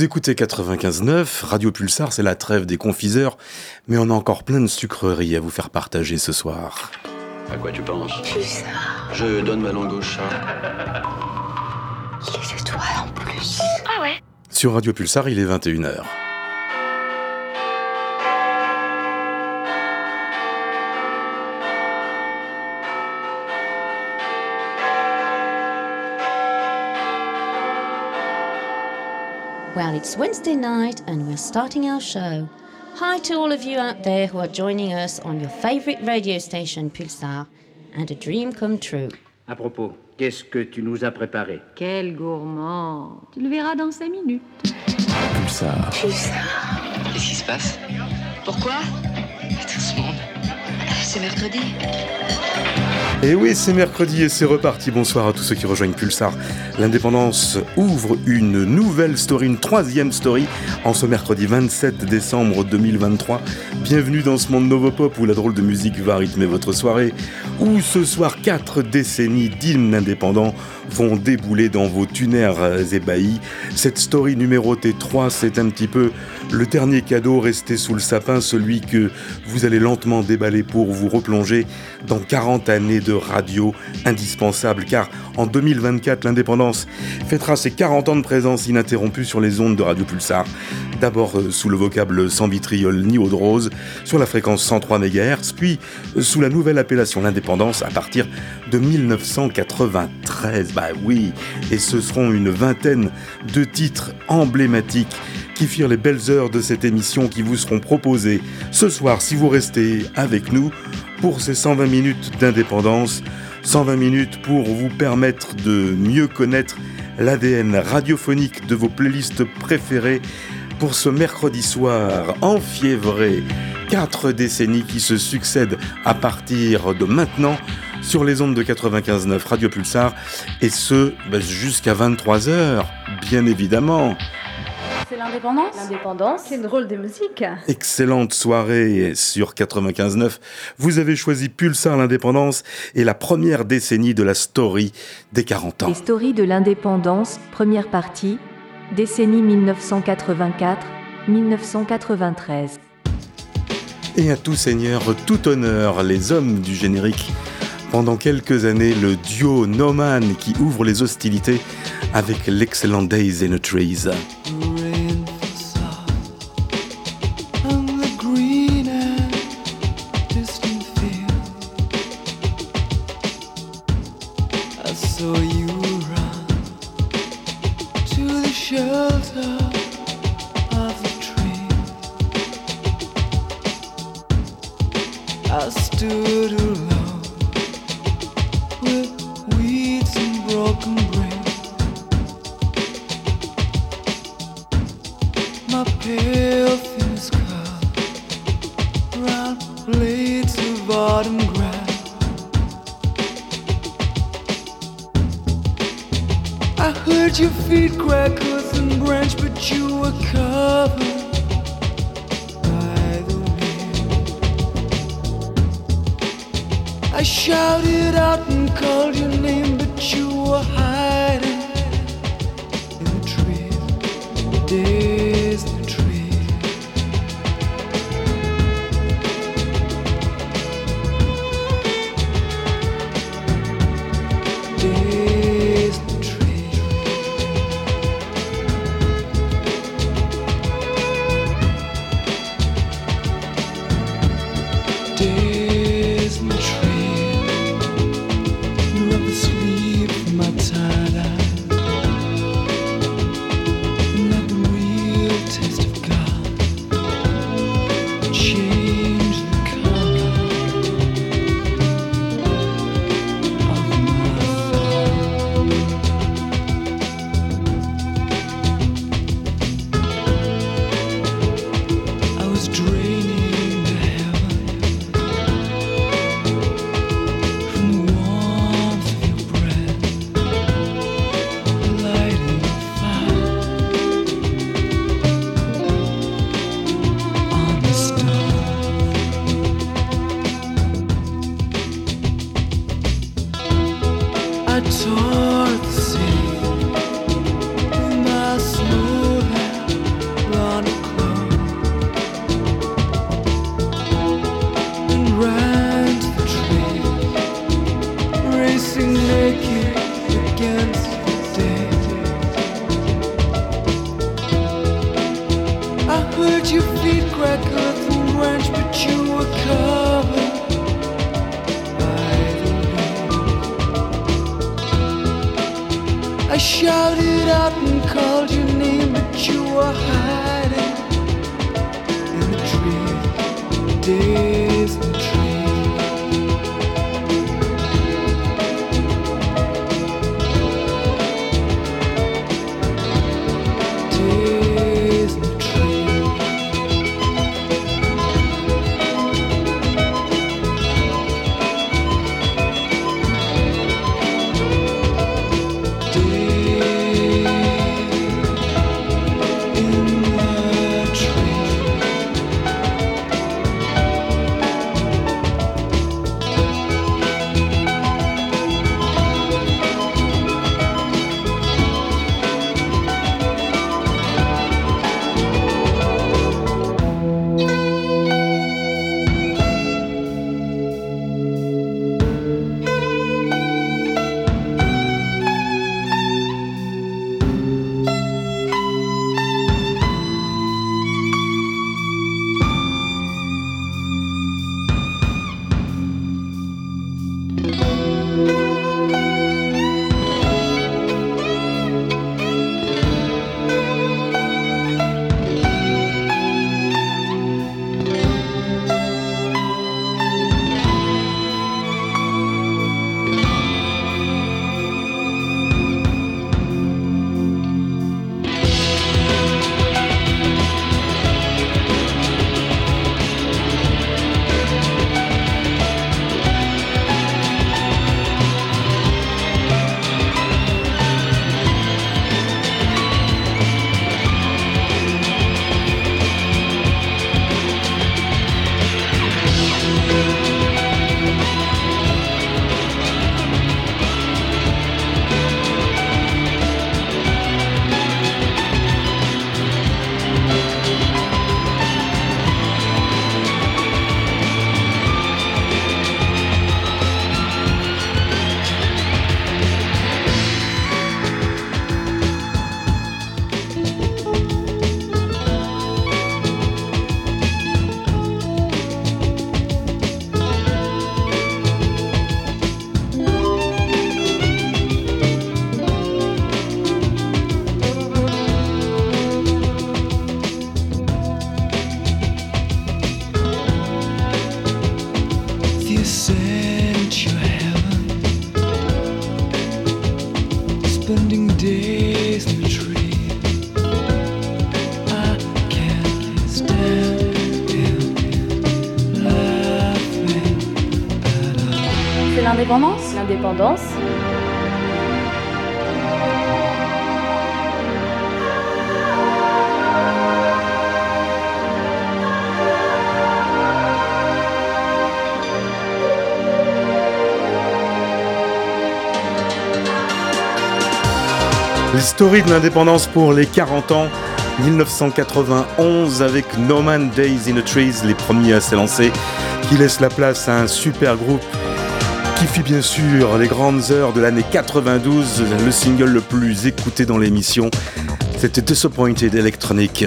Vous écoutez 95.9, Radio Pulsar, c'est la trêve des confiseurs, mais on a encore plein de sucreries à vous faire partager ce soir. À quoi tu penses Pulsar. Je donne ma langue au chat. Les étoiles en plus. Ah ouais Sur Radio Pulsar, il est 21h. Well, it's Wednesday night and we're starting our show. Hi to all of you out there who are joining us on your favorite radio station Pulsar and a dream come true. À propos, qu'est-ce que tu nous as préparé Quel gourmand Tu le verras dans cinq minutes. Pulsar. Pulsar. Qu'est-ce qui se passe Pourquoi Tout ce monde. C'est mercredi. Et oui, c'est mercredi et c'est reparti. Bonsoir à tous ceux qui rejoignent Pulsar. L'indépendance ouvre une nouvelle story, une troisième story en ce mercredi 27 décembre 2023. Bienvenue dans ce monde Novopop où la drôle de musique va rythmer votre soirée. Où ce soir, quatre décennies d'hymnes indépendants vont débouler dans vos tunnels ébahis. Cette story numérotée 3, c'est un petit peu le dernier cadeau resté sous le sapin, celui que vous allez lentement déballer pour vous replonger dans 40 années de radio indispensable, car en 2024, l'indépendance fêtera ses 40 ans de présence ininterrompue sur les ondes de Radio Pulsar. D'abord euh, sous le vocable sans vitriol ni eau de rose, sur la fréquence 103 MHz, puis euh, sous la nouvelle appellation l'indépendance à partir de 1993. Bah oui, et ce seront une vingtaine de titres emblématiques qui firent les belles heures de cette émission qui vous seront proposées ce soir si vous restez avec nous pour ces 120 minutes d'indépendance. 120 minutes pour vous permettre de mieux connaître l'ADN radiophonique de vos playlists préférées pour ce mercredi soir enfiévré. Quatre décennies qui se succèdent à partir de maintenant sur les ondes de 95.9 Radio Pulsar et ce bah, jusqu'à 23h, bien évidemment. C'est l'indépendance L'indépendance. C'est drôle de musique. Excellente soirée sur 95.9. Vous avez choisi Pulsar l'indépendance et la première décennie de la story des 40 ans. Les stories de l'indépendance, première partie, décennie 1984-1993. Et à tout seigneur, tout honneur, les hommes du générique. Pendant quelques années, le duo No Man qui ouvre les hostilités avec l'excellent Days in the Trees. l'indépendance. L'histoire de l'indépendance pour les 40 ans 1991 avec No Man Days in the Trees, les premiers à s'élancer, qui laisse la place à un super groupe qui fit bien sûr les grandes heures de l'année 92, le single le plus écouté dans l'émission, c'était Disappointed Electronic.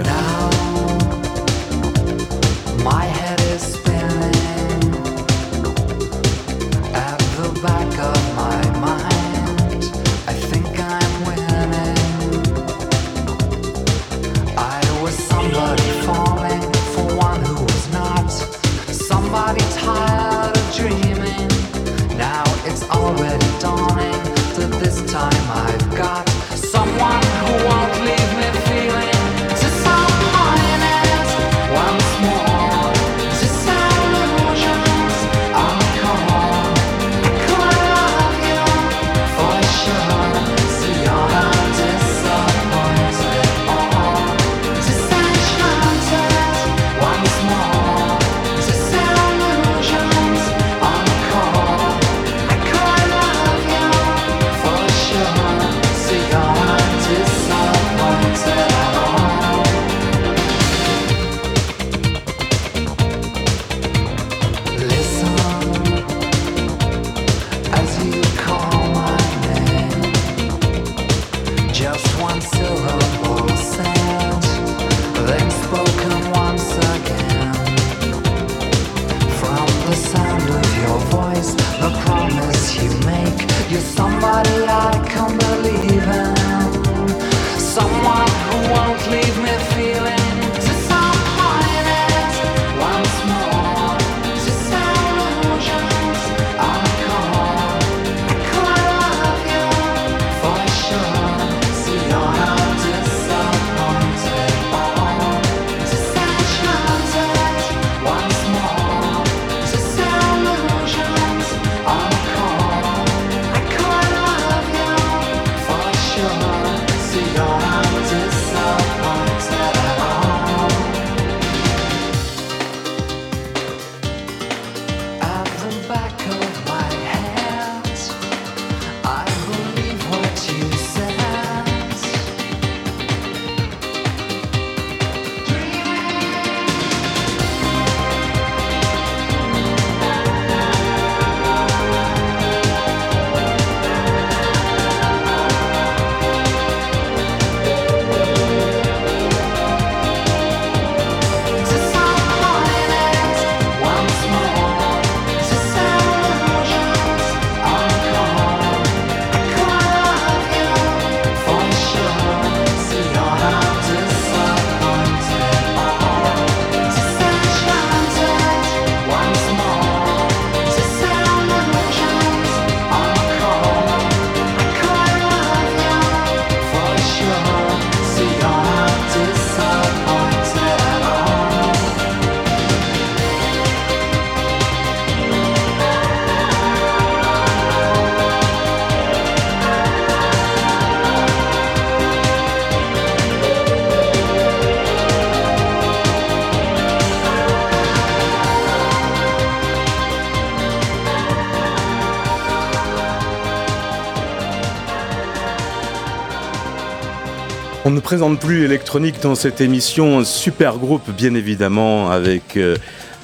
Présente plus électronique dans cette émission, un super groupe bien évidemment avec euh,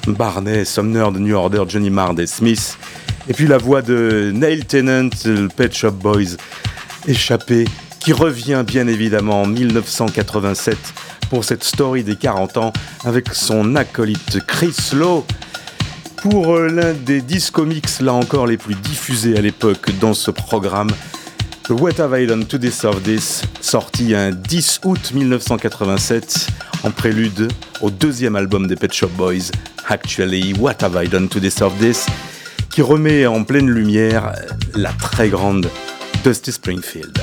Barney, Sumner de New Order, Johnny Marr des Smiths, et puis la voix de Neil Tennant, le Pet Shop Boys, échappé, qui revient bien évidemment en 1987 pour cette story des 40 ans avec son acolyte Chris Lowe. Pour euh, l'un des discomics, là encore, les plus diffusés à l'époque dans ce programme, What Have I Done to Deserve This, sorti un 10 août 1987 en prélude au deuxième album des Pet Shop Boys, Actually What Have I Done to Deserve This, qui remet en pleine lumière la très grande Dusty Springfield.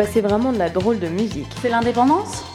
Passez vraiment de la drôle de musique. C'est l'indépendance?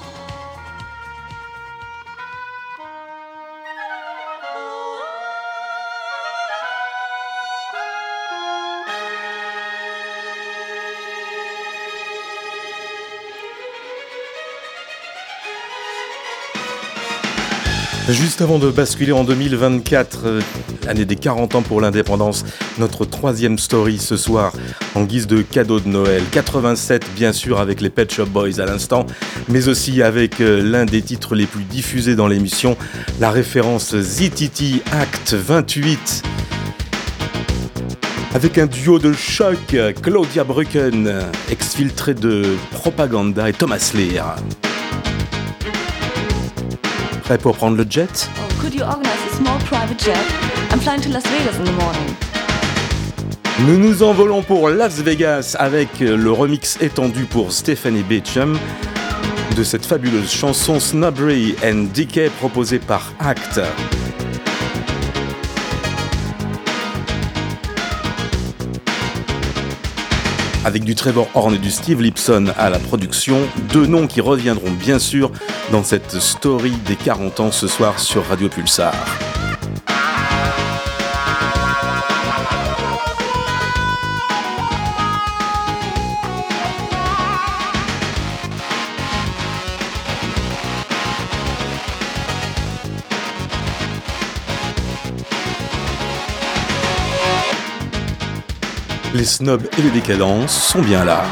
Juste avant de basculer en 2024, euh, année des 40 ans pour l'indépendance, notre troisième story ce soir en guise de cadeau de Noël. 87 bien sûr avec les Pet Shop Boys à l'instant, mais aussi avec euh, l'un des titres les plus diffusés dans l'émission, la référence ZTT Act 28. Avec un duo de choc, Claudia Brücken, exfiltré de Propaganda et Thomas Lear. Prêt pour prendre le jet Oh, could you organize a small private jet? I'm flying to Las Vegas in the morning. Nous nous envolons pour Las Vegas avec le remix étendu pour Stephanie Beacham de cette fabuleuse chanson Snobbery and Decay proposée par Act. Avec du Trevor Horn et du Steve Lipson à la production, deux noms qui reviendront bien sûr dans cette story des 40 ans ce soir sur Radio Pulsar. Les snobs et les décadences sont bien là.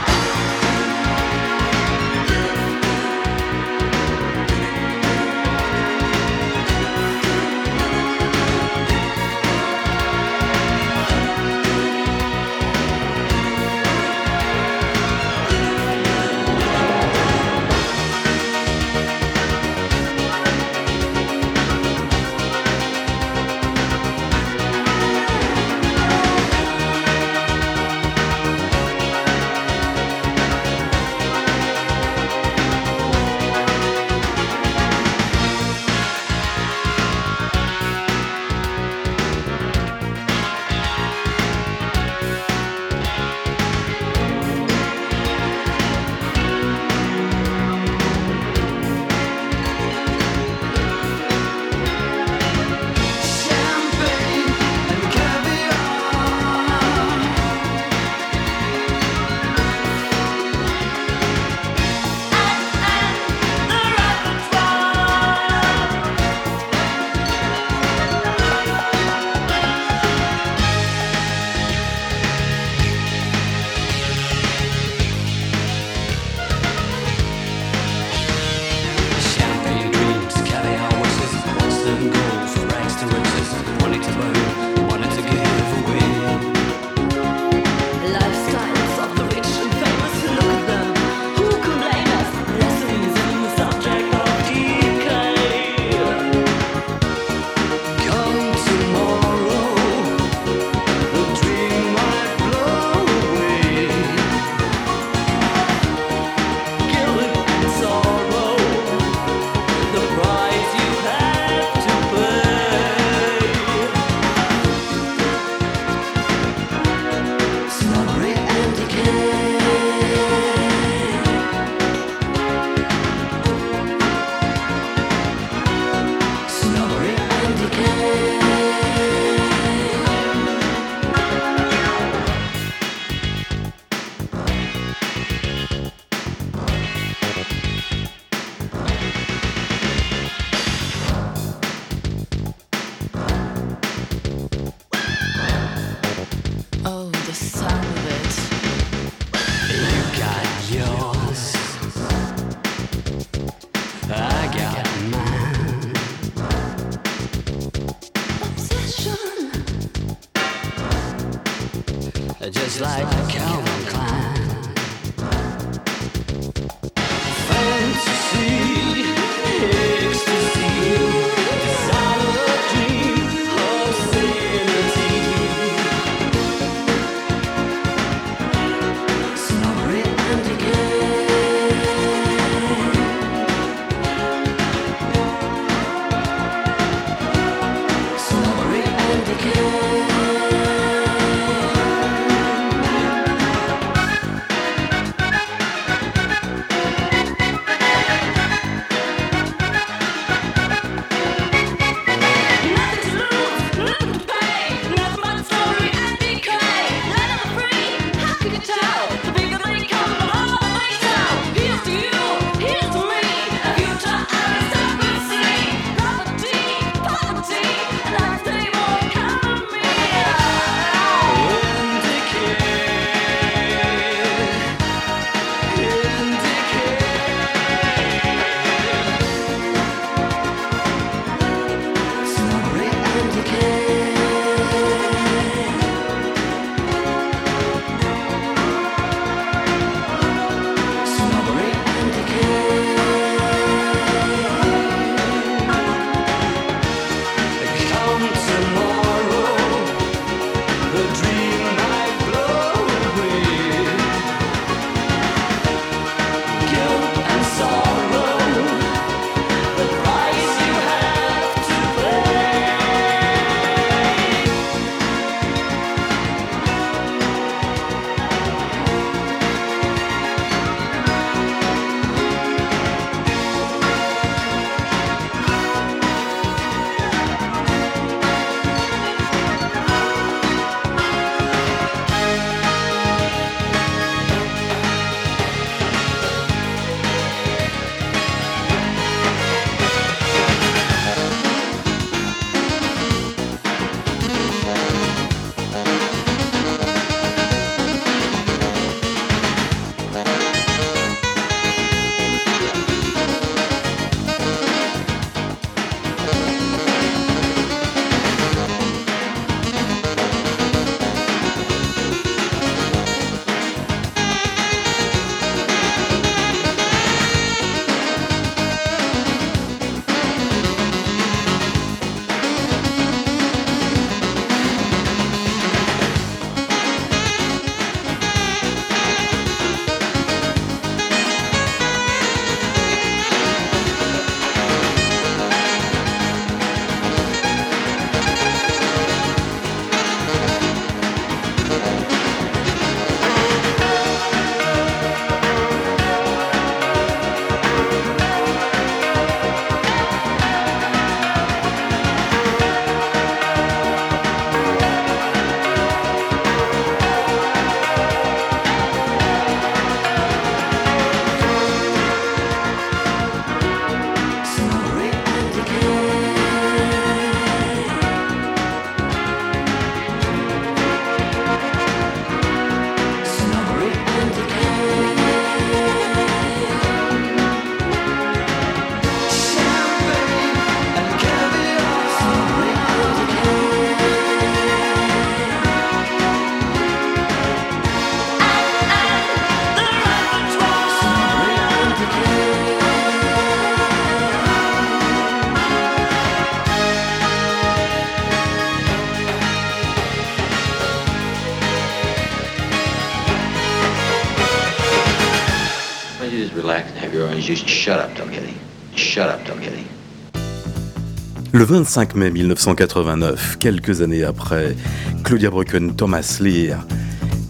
Le 25 mai 1989, quelques années après, Claudia Brücken, Thomas Lear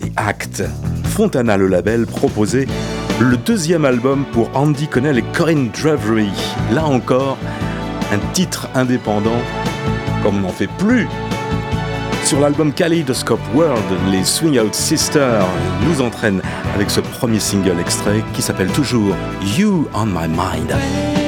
et Act, Fontana le label proposait le deuxième album pour Andy Connell et Corinne Dravery. Là encore, un titre indépendant comme on n'en fait plus. Sur l'album Kaleidoscope World, les Swing Out Sisters nous entraînent avec ce premier single extrait qui s'appelle toujours You on My Mind.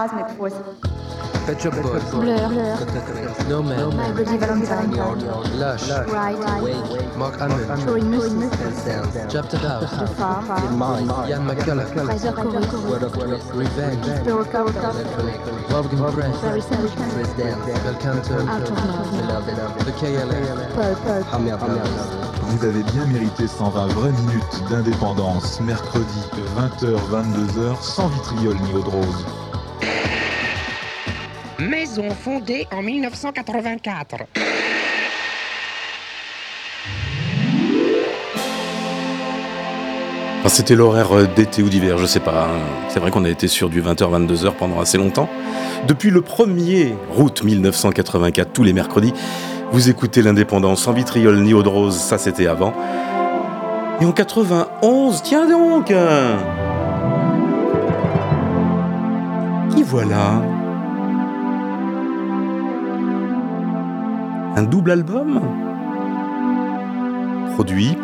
Cosmic force. Pet Shop Boys. Blur. Blur. Snowman. My Bloody Valentine. Lush. Right. Mark Almond. Mrs. Chapter House. The Farm. Ian McCulloch. Fraser Corey. Word of Twist. Revenge. Wolfgang Press. Very Savage. Belcanto. Out of Love. The. Pearl. Vous avez bien mérité 120 vraies minutes d'indépendance, mercredi 20h-22h, sans vitriol ni eau de rose. Maison fondée en 1984. Enfin, C'était l'horaire euh, d'été ou d'hiver, je sais pas. hein. C'est vrai qu'on a été sur du 20h, 22h pendant assez longtemps. Depuis le 1er août 1984, tous les mercredis, vous écoutez l'indépendance sans vitriol ni eau de rose, ça c'était avant. Et en 91, tiens donc hein. Qui voilà Un double album Produit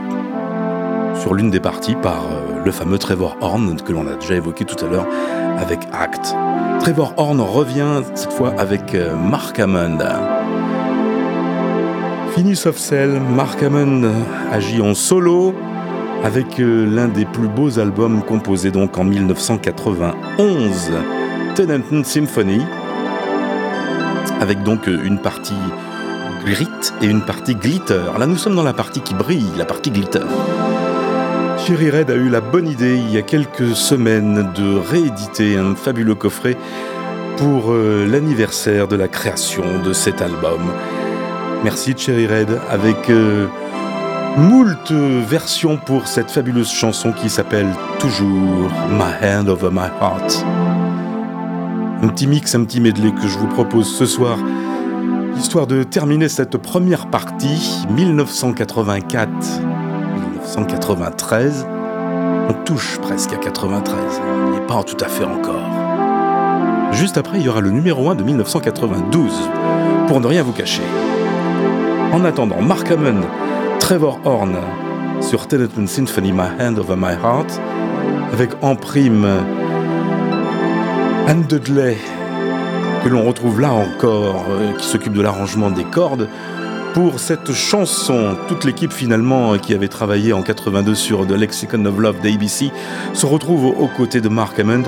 sur l'une des parties par euh, le fameux Trevor Horn que l'on a déjà évoqué tout à l'heure avec Act. Trevor Horn revient cette fois avec euh, Mark Hammond. Finish of Cell, Mark Hammond agit en solo avec euh, l'un des plus beaux albums composés donc en 1991, Tenenton Symphony, avec donc une partie grit et une partie glitter. Là nous sommes dans la partie qui brille, la partie glitter. Cherry Red a eu la bonne idée il y a quelques semaines de rééditer un fabuleux coffret pour euh, l'anniversaire de la création de cet album. Merci Cherry Red avec euh, moult versions pour cette fabuleuse chanson qui s'appelle toujours My Hand Over My Heart. Un petit mix, un petit medley que je vous propose ce soir, histoire de terminer cette première partie 1984. 1993. On touche presque à 93. On n'y est pas tout à fait encore. Juste après, il y aura le numéro 1 de 1992, pour ne rien vous cacher. En attendant, Mark Hammond, Trevor Horn sur Teleton Symphony My Hand Over My Heart, avec en prime Anne Dudley, que l'on retrouve là encore, euh, qui s'occupe de l'arrangement des cordes, pour cette chanson. Toute l'équipe finalement qui avait travaillé en 82 sur The Lexicon of Love d'ABC se retrouve aux côtés de Mark Hammond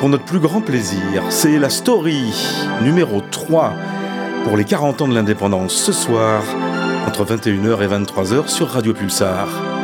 pour notre plus grand plaisir. C'est la story numéro 3 pour les 40 ans de l'indépendance ce soir entre 21h et 23h sur Radio Pulsar.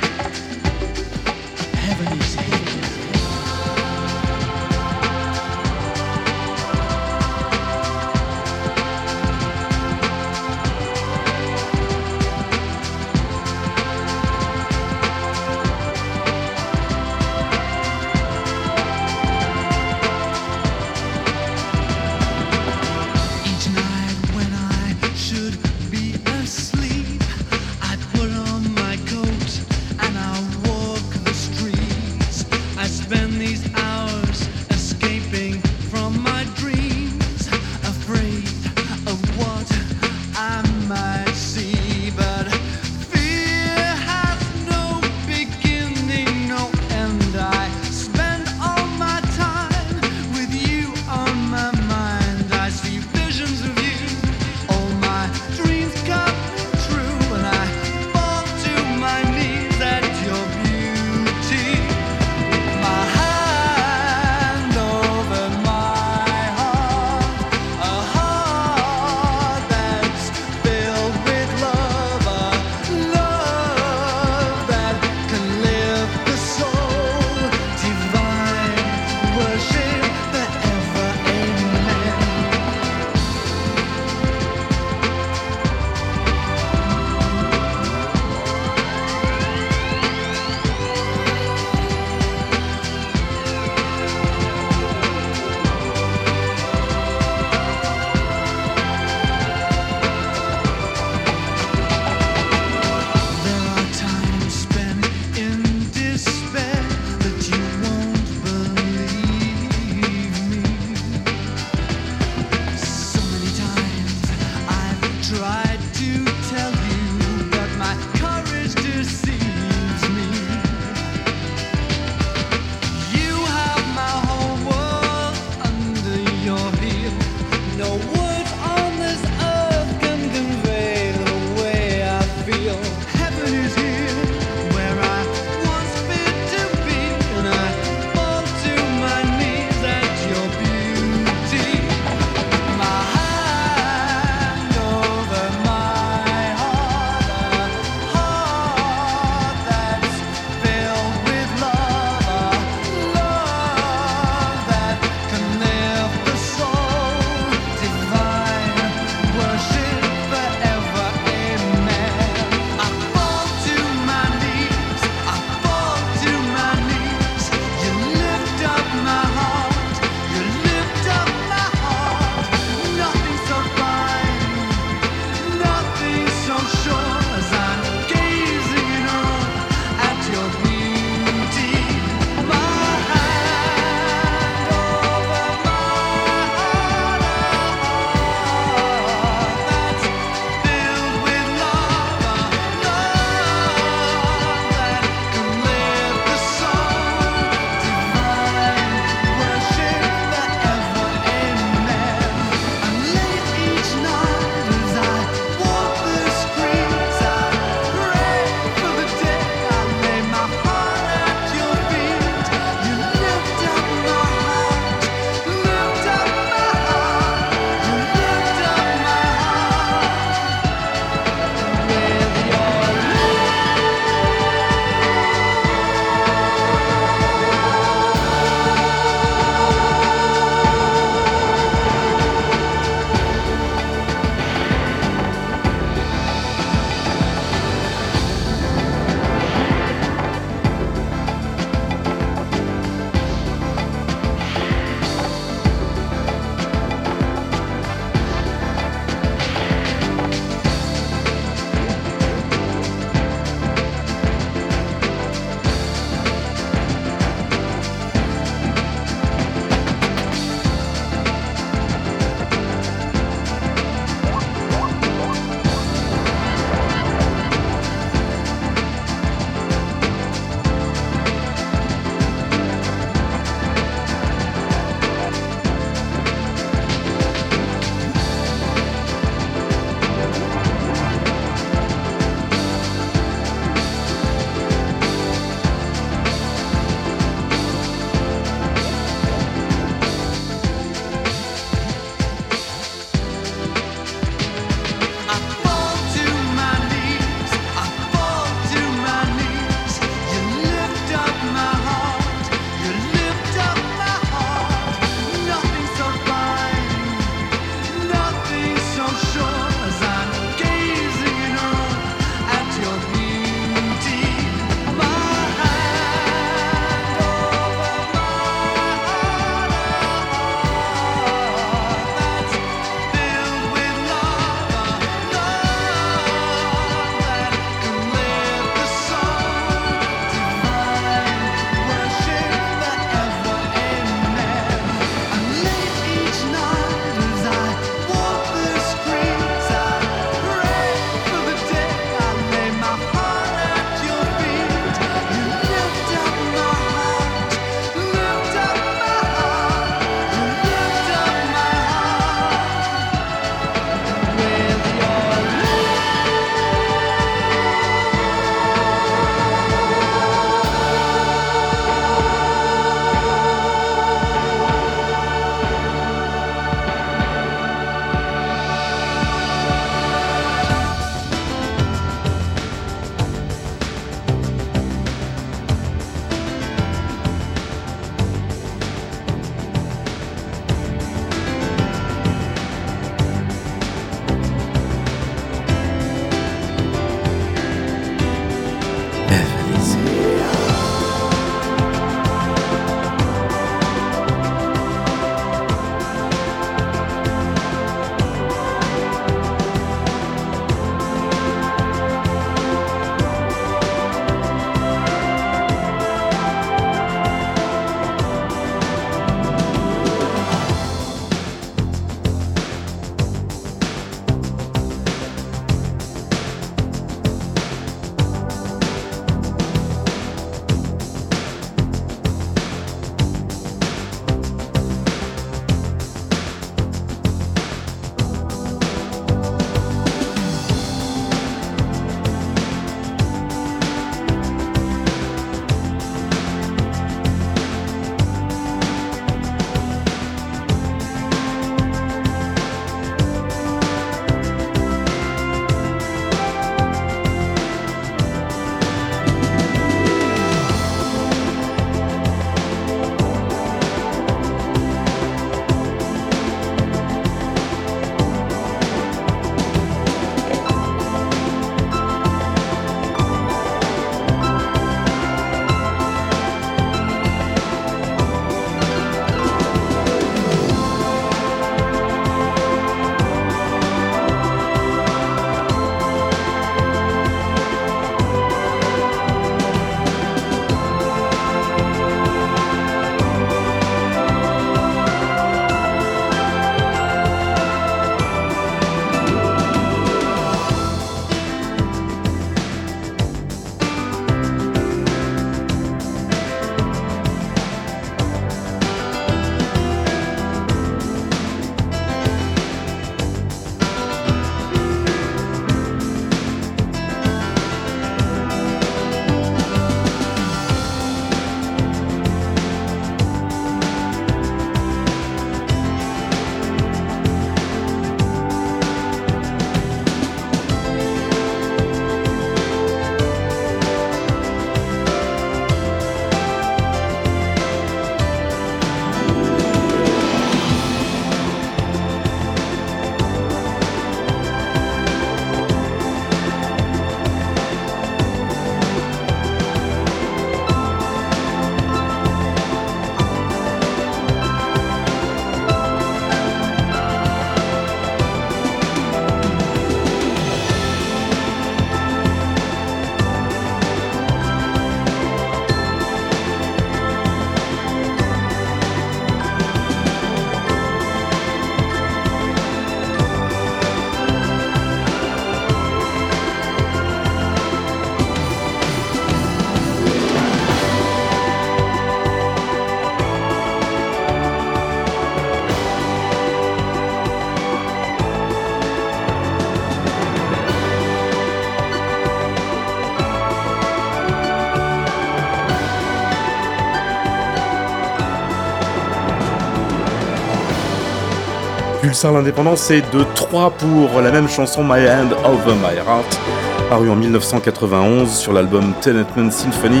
L'indépendance, c'est de 3 pour la même chanson My Hand Over My Heart, paru en 1991 sur l'album Tenetman Symphony,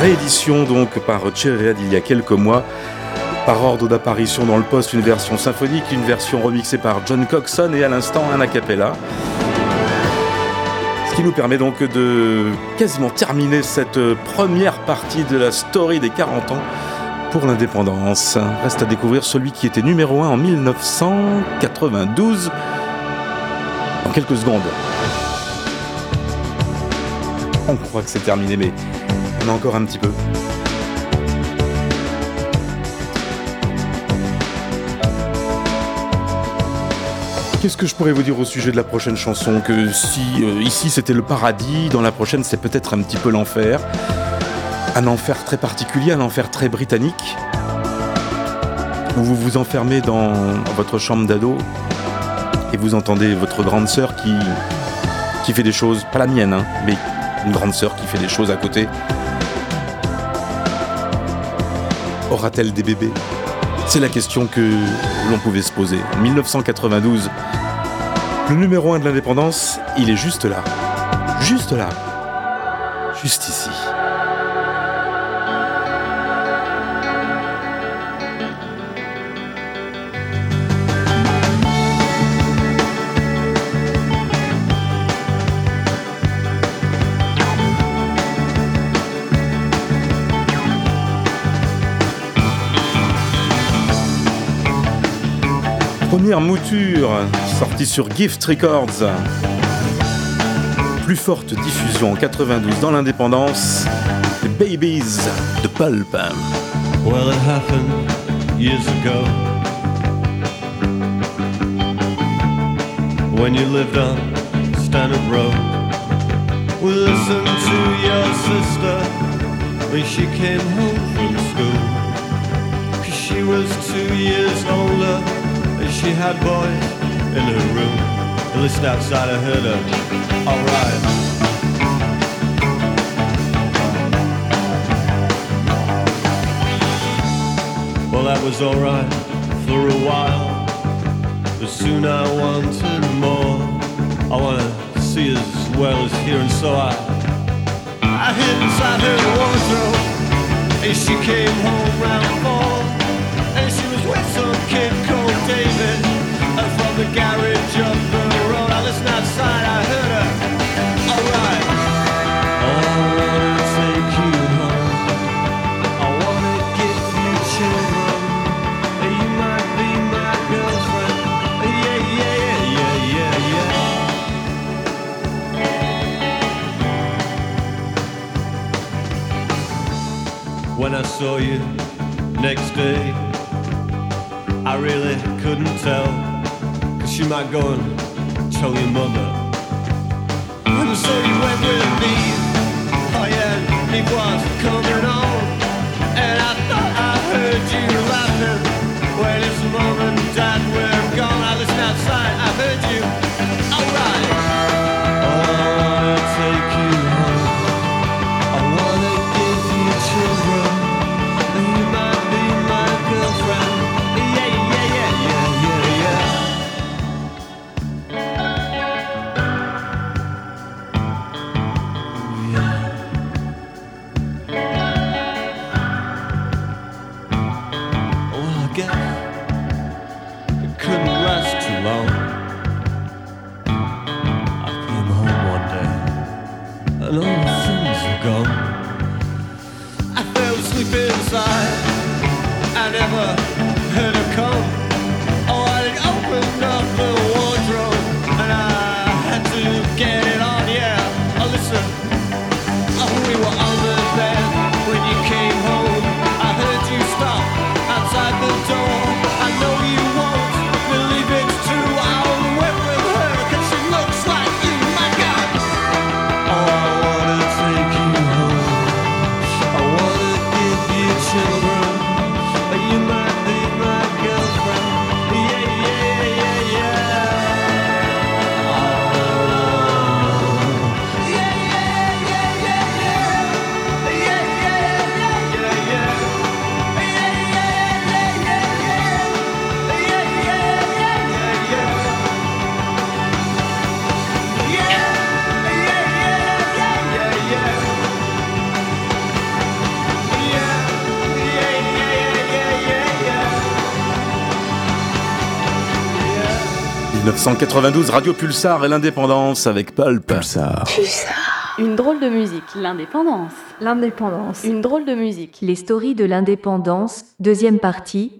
réédition donc par Cherry il y a quelques mois. Par ordre d'apparition dans le poste, une version symphonique, une version remixée par John Coxon et à l'instant un a cappella. Ce qui nous permet donc de quasiment terminer cette première partie de la story des 40 ans pour l'indépendance. Reste à découvrir celui qui était numéro 1 en 1992 en quelques secondes. On croit que c'est terminé, mais on a encore un petit peu. Qu'est-ce que je pourrais vous dire au sujet de la prochaine chanson? Que si euh, ici c'était le paradis, dans la prochaine c'est peut-être un petit peu l'enfer. Un enfer très particulier, un enfer très britannique. Où vous vous enfermez dans votre chambre d'ado et vous entendez votre grande sœur qui, fait des choses, pas la mienne, hein, mais une grande sœur qui fait des choses à côté. Aura-t-elle des bébés? C'est la question que l'on pouvait se poser. En 1992, le numéro 1 de l'indépendance, il est juste là. Juste là. Juste ici. Première mouture sortie sur Gift Records. Plus forte diffusion en 92 dans l'indépendance. The Babies de Pulp. Well, it happened years ago when you lived on Standard Road. We listened to your sister when she came home from school. Cause she was two years older she had boys in her room. At least outside I heard her. Alright. Well, that was alright for a while. But soon I wanted more. I wanna see as well as hear, and so I I hid inside her wardrobe. And she came home round four. Garage up the road, I listened outside, I heard her. Alright. I wanna take you home. I wanna give you children. You might be my girlfriend. Yeah, yeah, yeah, yeah, yeah. When I saw you next day, I really couldn't tell. You might go and tell your mother. And so you went with me. Oh yeah, it was coming on. And I thought I heard you laughing. When his mom and dad were gone, I listened outside, I heard you. Alright. 1992, Radio Pulsar et l'indépendance avec Paul Pulsar. Une drôle de musique. L'indépendance. L'indépendance. Une drôle de musique. Les stories de l'indépendance, deuxième partie,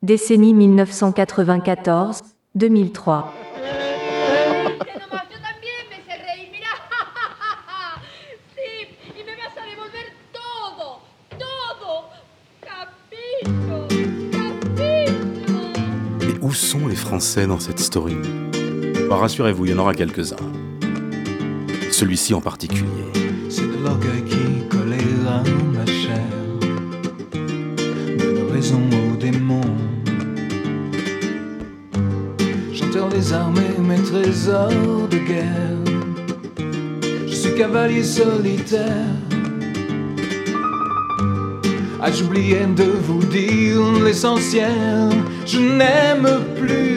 décennie 1994-2003. Mais où sont les Français dans cette story? Rassurez-vous, il y en aura quelques-uns. Celui-ci en particulier. C'est de l'orgueil qui colléra ma chair, de raison aux démons. Chanteur des armées, mes trésors de guerre. Je suis cavalier solitaire. Ah, j'oubliais de vous dire l'essentiel? Je n'aime plus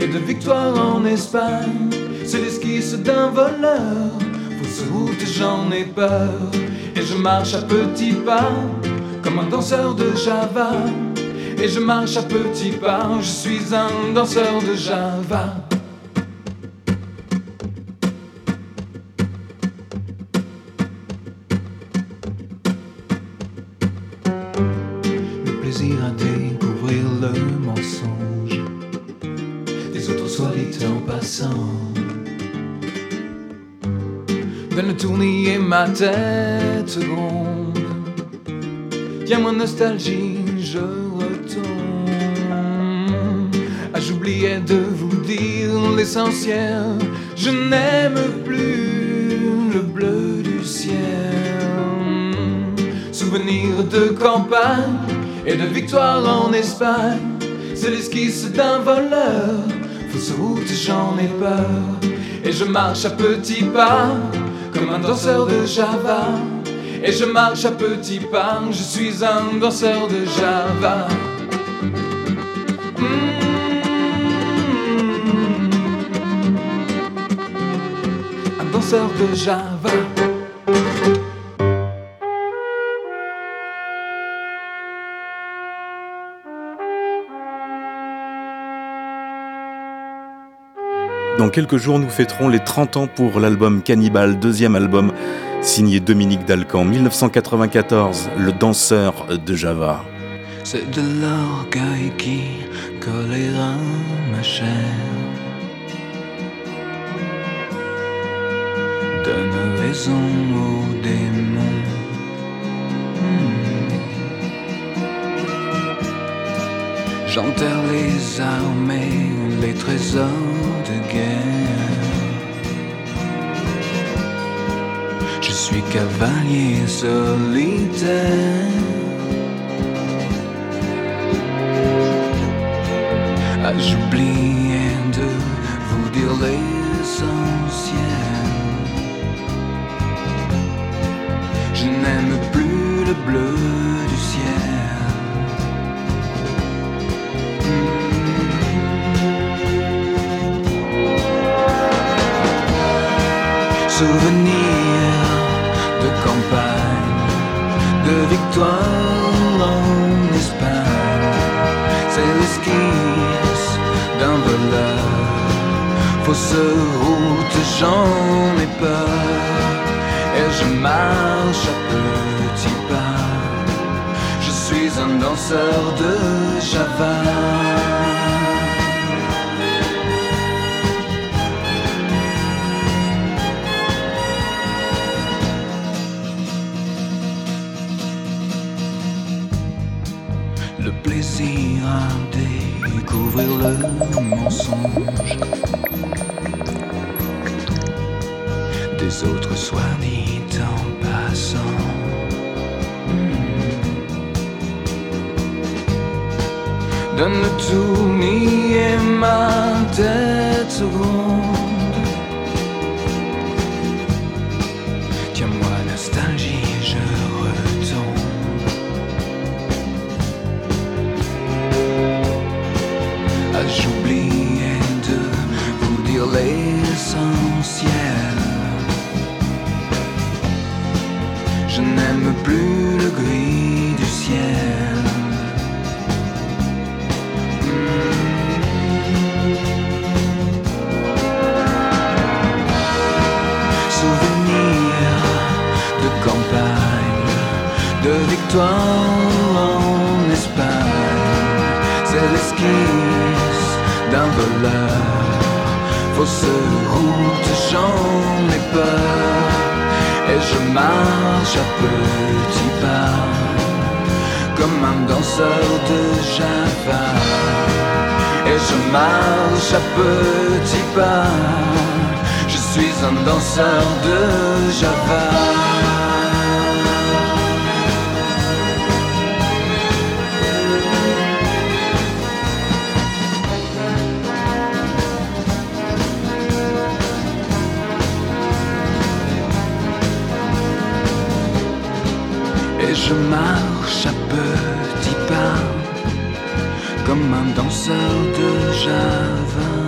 et de victoire en Espagne. C'est l'esquisse d'un voleur. Fausse route, j'en ai peur. Et je marche à petits pas, comme un danseur de Java. Et je marche à petits pas, je suis un danseur de Java. Tête gronde. Viens mon nostalgie, je retombe. Ah, j'oubliais de vous dire l'essentiel. Je n'aime plus le bleu du ciel. Souvenir de campagne et de victoire en Espagne. C'est l'esquisse d'un voleur. Fausse route, j'en ai peur. Et je marche à petits pas, comme un danseur de Java. Et je marche à petits pas, je suis un danseur de Java. Mm. Un danseur de Java. Dans quelques jours, nous fêterons les 30 ans pour l'album Cannibal, deuxième album signé Dominique Dalcan, 1994, Le danseur de Java. C'est de l'orgueil qui ma chair. Aux démons. J'enterre les armées, les trésors de guerre. Je suis cavalier solitaire. Ah, de vous dire l'essentiel? Je n'aime plus le bleu Souvenir de campagne, de victoire en Espagne. C'est l'esquisse d'un voleur. Fausse route, j'en ai peur. Et je marche à petits pas. Je suis un danseur de Java. Plaisir à découvrir le mensonge des autres soit dit en passant. Donne le tout, nier ma tête ronde. en Espagne, c'est l'esquisse d'un voleur. Fausse route, j'en ai peur, et je marche à petits pas, comme un danseur de Java. Et je marche à petits pas, je suis un danseur de Java. Je marche à petits pas comme un danseur de Java.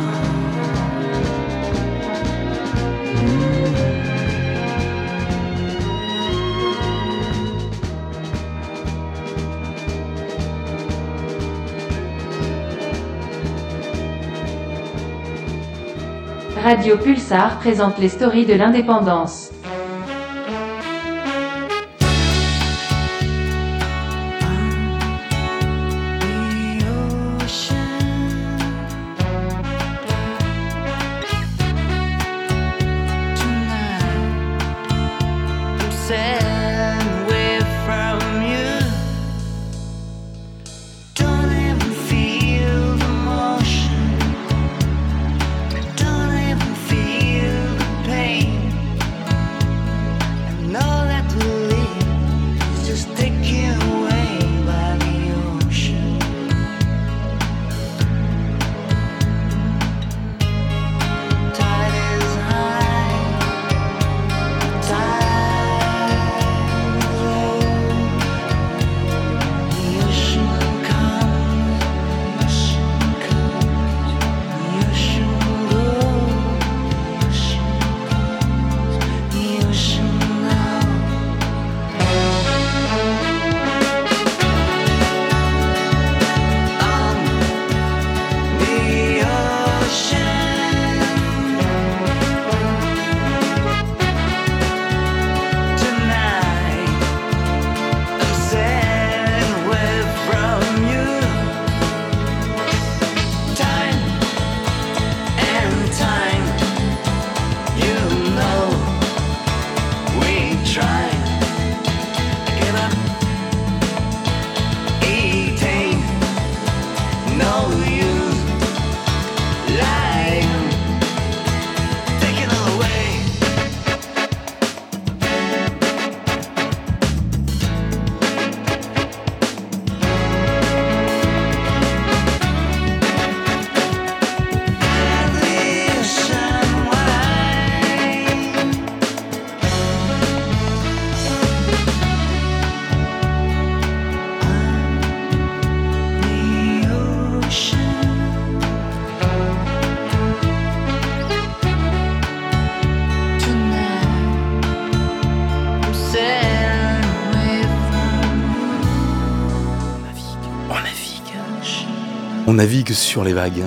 Radio Pulsar présente les stories de l'indépendance. Navigue sur les vagues.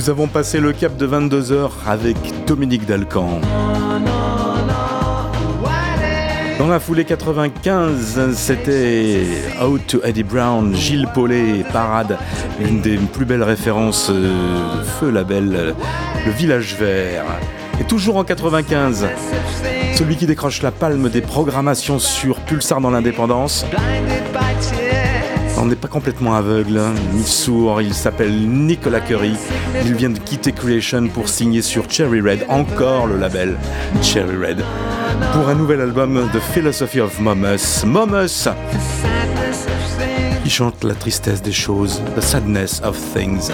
Nous avons passé le cap de 22 heures avec Dominique Dalcan. Dans la foulée 95, c'était Out to Eddie Brown, Gilles Paulet, Parade, une des plus belles références euh, Feu Label, euh, le Village Vert. Et toujours en 95, celui qui décroche la palme des programmations sur Pulsar dans l'indépendance. On n'est pas complètement aveugle, hein, ni sourd, il s'appelle Nicolas Curry. Il vient de quitter Creation pour signer sur Cherry Red, encore le label Cherry Red, pour un nouvel album The Philosophy of Momus. Momus qui chante la tristesse des choses, The Sadness of Things.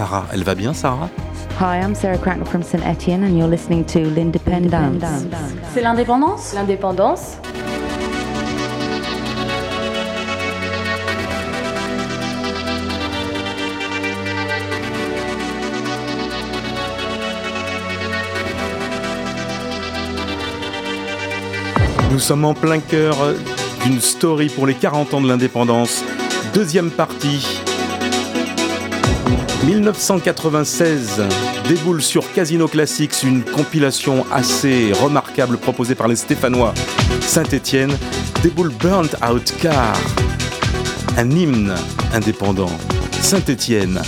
Sarah, elle va bien Sarah? Hi, I'm Sarah Cracknell from St Etienne, and you're listening to l'Independence. C'est l'indépendance? L'indépendance Nous sommes en plein cœur d'une story pour les 40 ans de l'indépendance. Deuxième partie. 1996 déboule sur Casino Classics une compilation assez remarquable proposée par les Stéphanois Saint-Étienne. Déboule Burnt Out Car, un hymne indépendant. Saint-Étienne.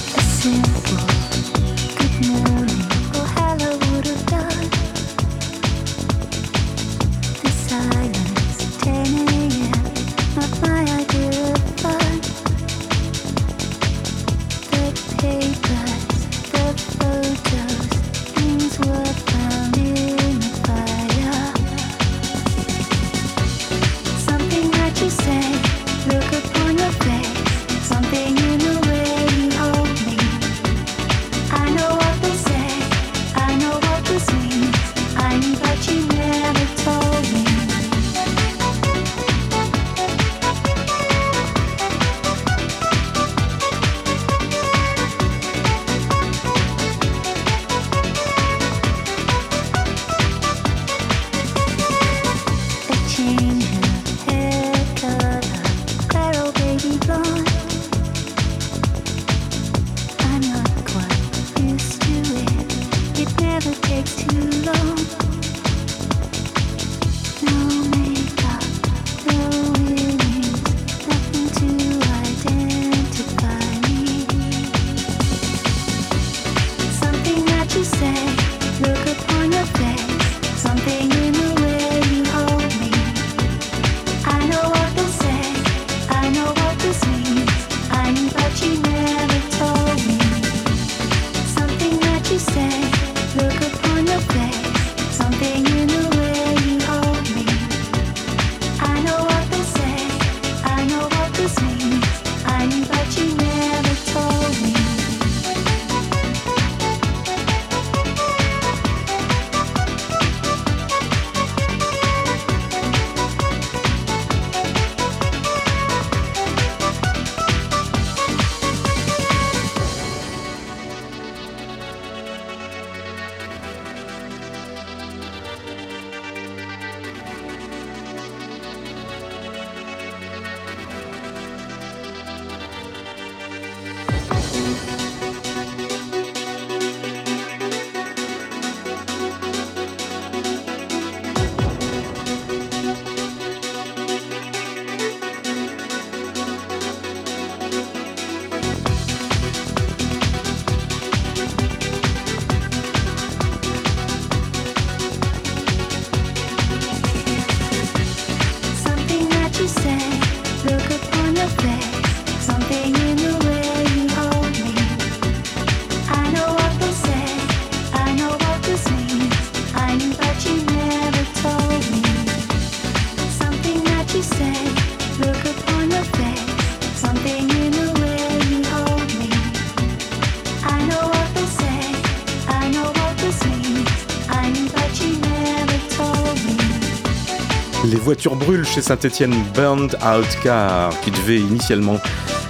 Voiture brûle chez Saint-Etienne Burned Out Car, qui devait initialement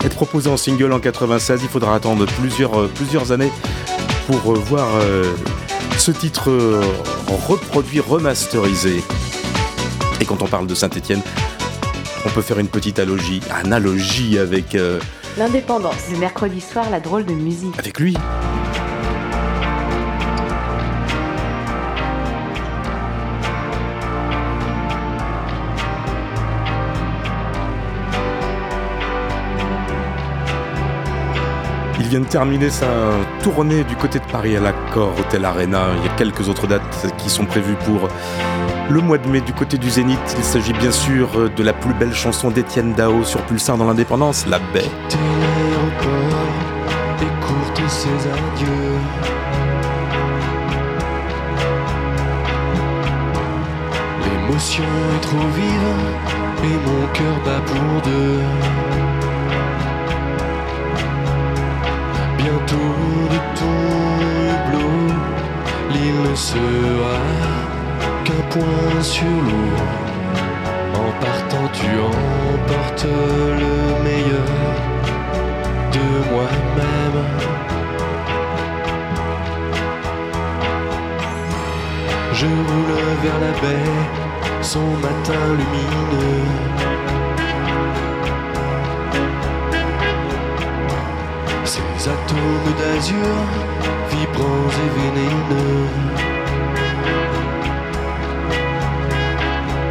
être proposé en single en 96. Il faudra attendre plusieurs, euh, plusieurs années pour euh, voir euh, ce titre reproduit, remasterisé. Et quand on parle de Saint-Etienne, on peut faire une petite analogie, analogie avec... L'indépendance. Le mercredi soir, la drôle de musique. Avec lui. Vient de terminer sa tournée du côté de Paris à l'accord Hotel Arena. Il y a quelques autres dates qui sont prévues pour le mois de mai du côté du Zénith. Il s'agit bien sûr de la plus belle chanson d'Étienne Dao sur Pulsar dans l'indépendance, La Baie. écoute ses adieux. L'émotion est trop vive et mon cœur bat pour deux. Ne sera qu'un point sur l'eau. En partant, tu emportes le meilleur de moi-même. Je roule vers la baie, son matin lumineux. D'azur, vibrants et vénéneux.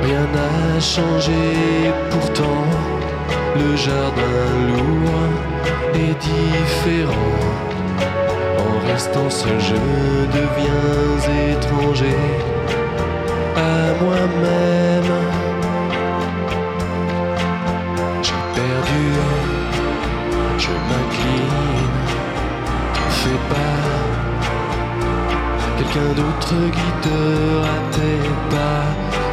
Rien n'a changé, pourtant le jardin lourd est différent. En restant seul, je deviens étranger à moi-même. Quelqu'un d'autre guidera tes pas.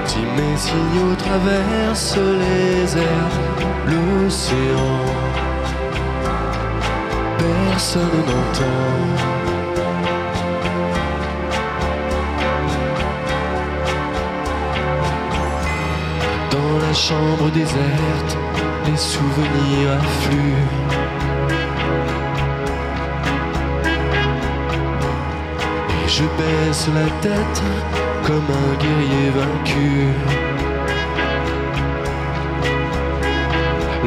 Si mes signaux traversent les airs, l'océan, personne n'entend. Dans la chambre déserte, les souvenirs affluent. Je baisse la tête comme un guerrier vaincu.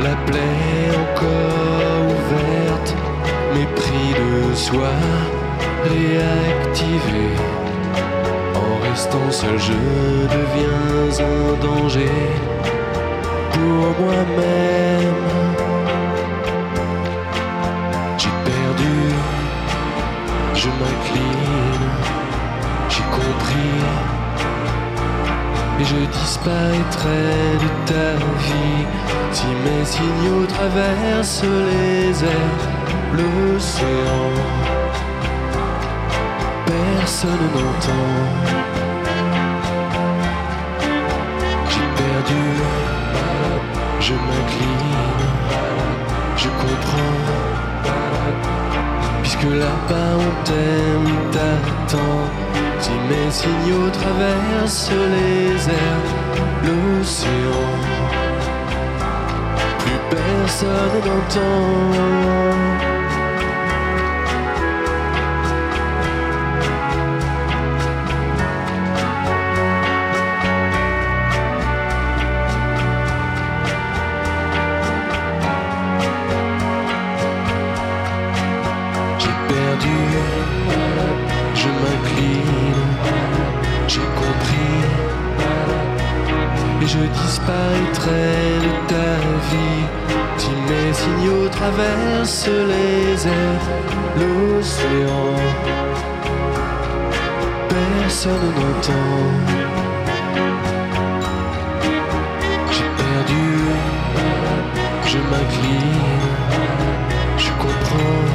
La plaie encore ouverte, mépris de soi réactivé. restant seul, je deviens un danger pour moi-même. J'ai perdu, je m'incline, compris. Et je disparaîtrai de ta vie si mes signaux traversent les airs, l'océan. Personne n'entend. J'ai perdu, je m'incline, je comprends. Puisque là-bas on t'aime, t'attend. Si mes signaux traversent les airs, l'océan, plus personne n'entend. Traversent les airs, l'océan. Personne n'entend. J'ai perdu, je m'incline, je comprends.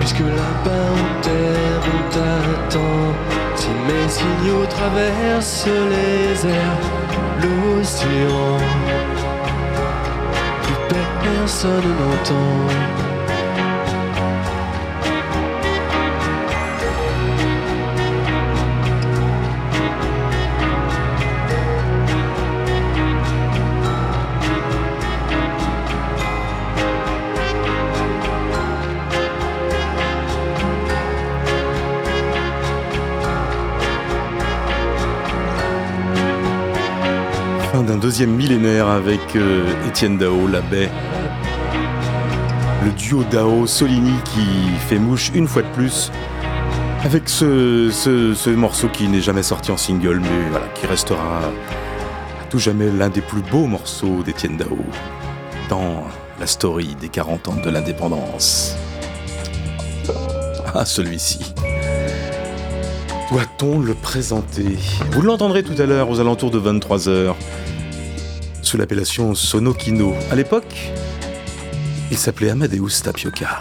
Puisque là-bas on terre, on t'attend. Si mes signaux traversent les airs, l'océan, Fin d'un deuxième millénaire avec euh, Étienne Dao, la baie. Le duo Dao Solini qui fait mouche une fois de plus avec ce, ce- ce morceau qui n'est jamais sorti en single mais qui restera tout jamais l'un des plus beaux morceaux d'Étienne Dao dans la story des 40 ans de l'indépendance. Ah, celui-ci. Doit-on le présenter? Vous l'entendrez tout à l'heure aux alentours de 23h sous l'appellation Sonokino. À l'époque, il s'appelait Amadeus Tapioca.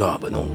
job, não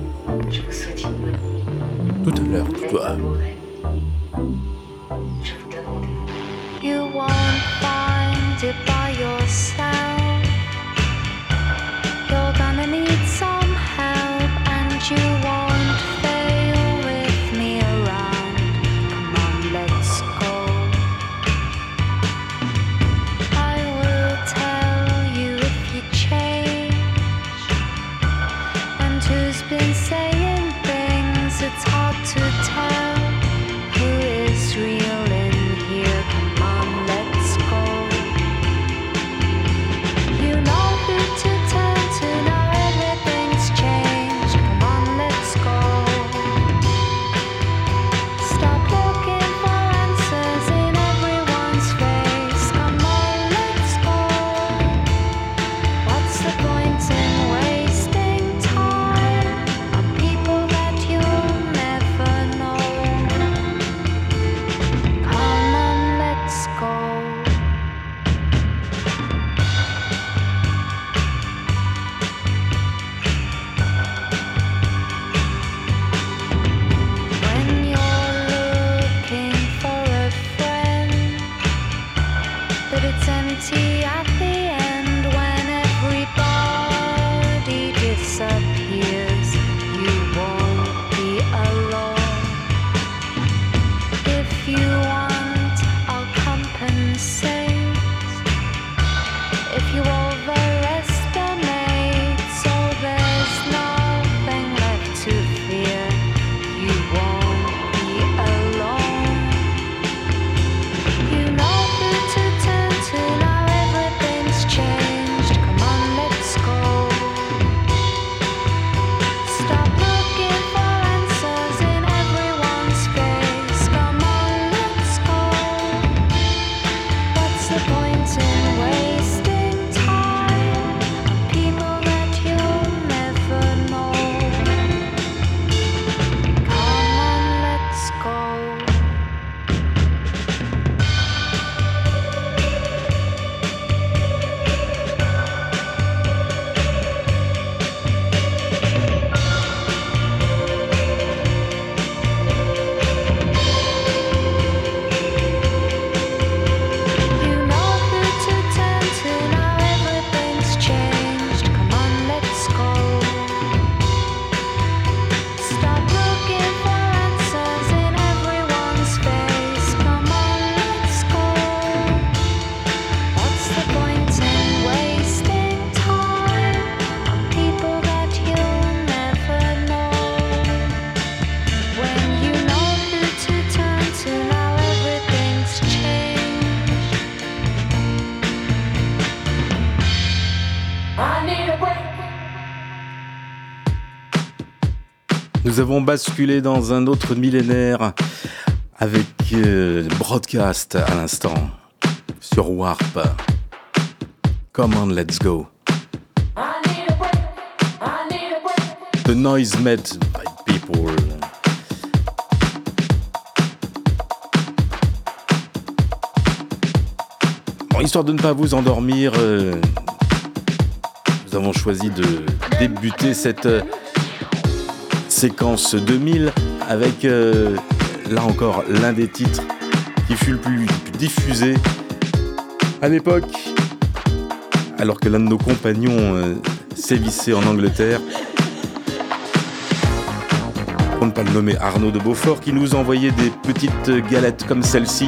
Basculer dans un autre millénaire avec euh, Broadcast à l'instant sur Warp. Come on, let's go. The noise made by people. Bon, histoire de ne pas vous endormir, euh, nous avons choisi de débuter cette. Euh, séquence 2000 avec euh, là encore l'un des titres qui fut le plus diffusé à l'époque, alors que l'un de nos compagnons euh, sévissait en Angleterre. Pour ne pas le nommer Arnaud de Beaufort, qui nous envoyait des petites galettes comme celle-ci,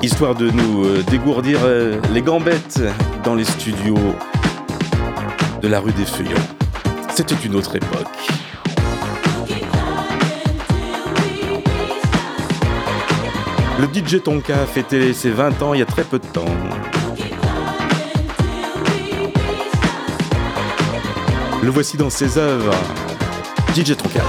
histoire de nous euh, dégourdir les gambettes dans les studios de la rue des Feuillants. C'était une autre époque. Le DJ Tonka a fêté ses 20 ans il y a très peu de temps. Le voici dans ses œuvres. DJ Tonka.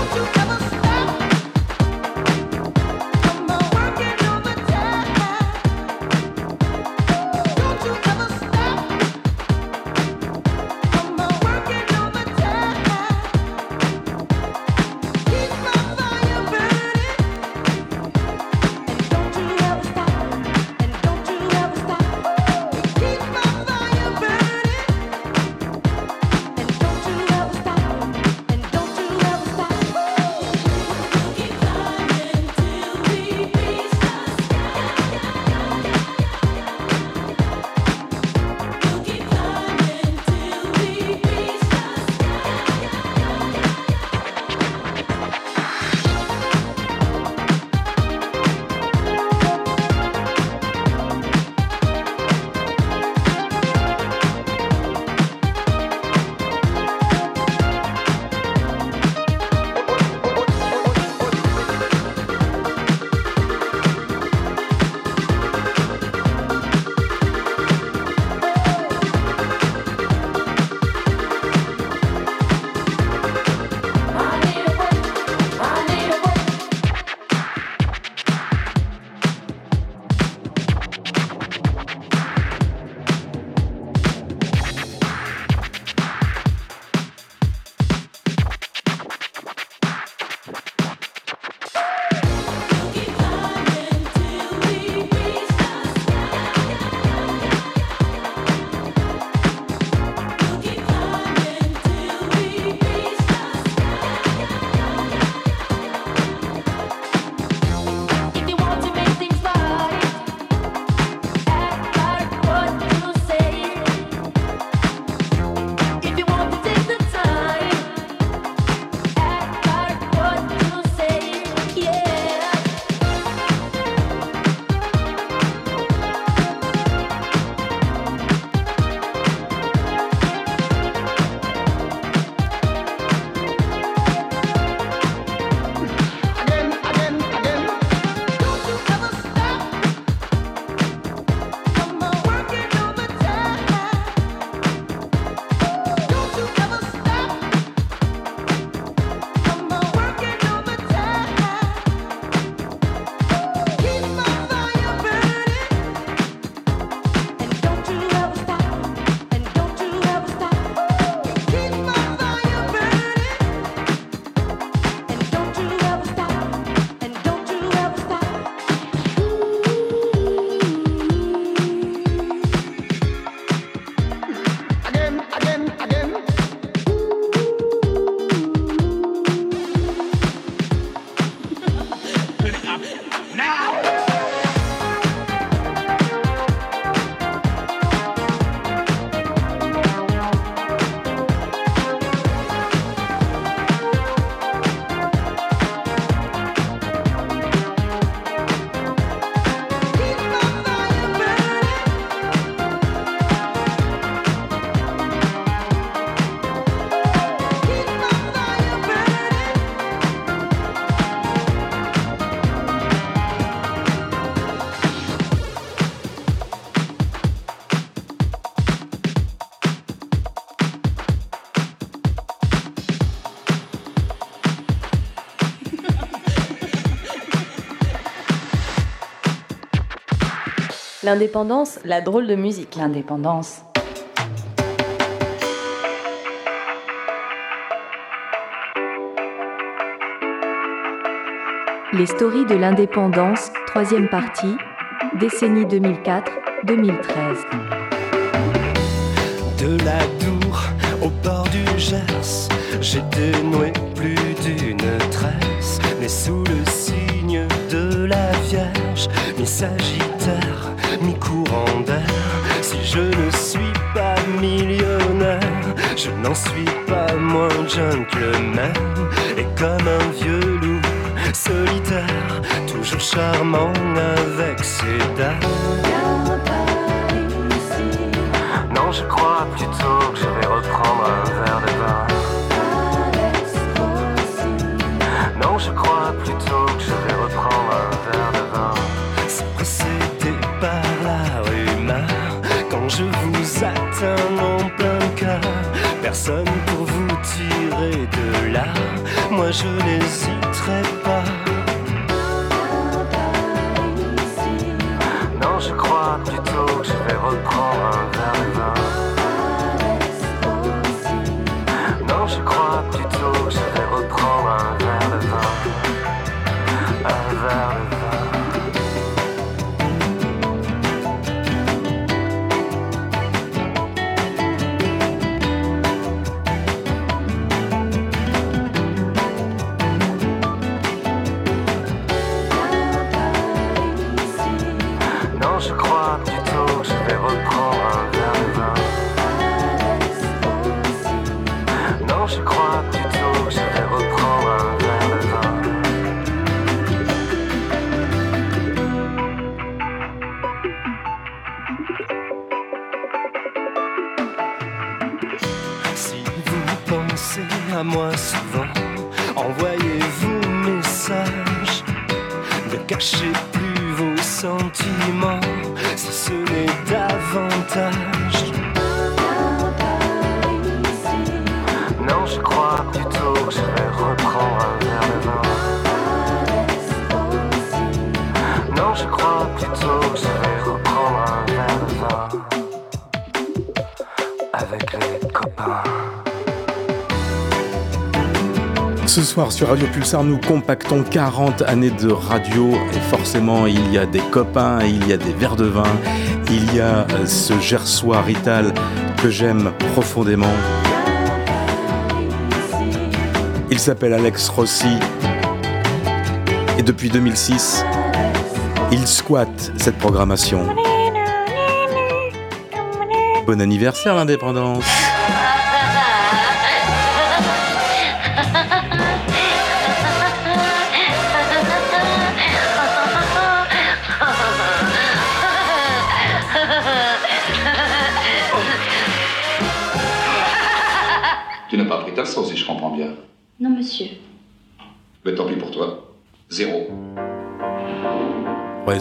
L'indépendance, la drôle de musique. L'indépendance. Les stories de l'indépendance, troisième partie, décennie 2004-2013. De la Dour au port du Gers, j'étais noué plus d'une tresse, mais sous le signe de la Vierge, mi Sagittaire, n'en suis pas moins gentleman. Et comme un vieux loup solitaire, toujours charmant je n'hésiterai pas. Non, je crois plutôt que je vais reprendre un verre de vin. À moi souvent, envoyez-vous message. Ne cachez plus vos sentiments si ce n'est davantage. Ce soir sur Radio Pulsar, nous compactons 40 années de radio et forcément il y a des copains, il y a des verres de vin, il y a euh, ce gersois Rital que j'aime profondément. Il s'appelle Alex Rossi et depuis 2006, il squatte cette programmation. Bon anniversaire l'indépendance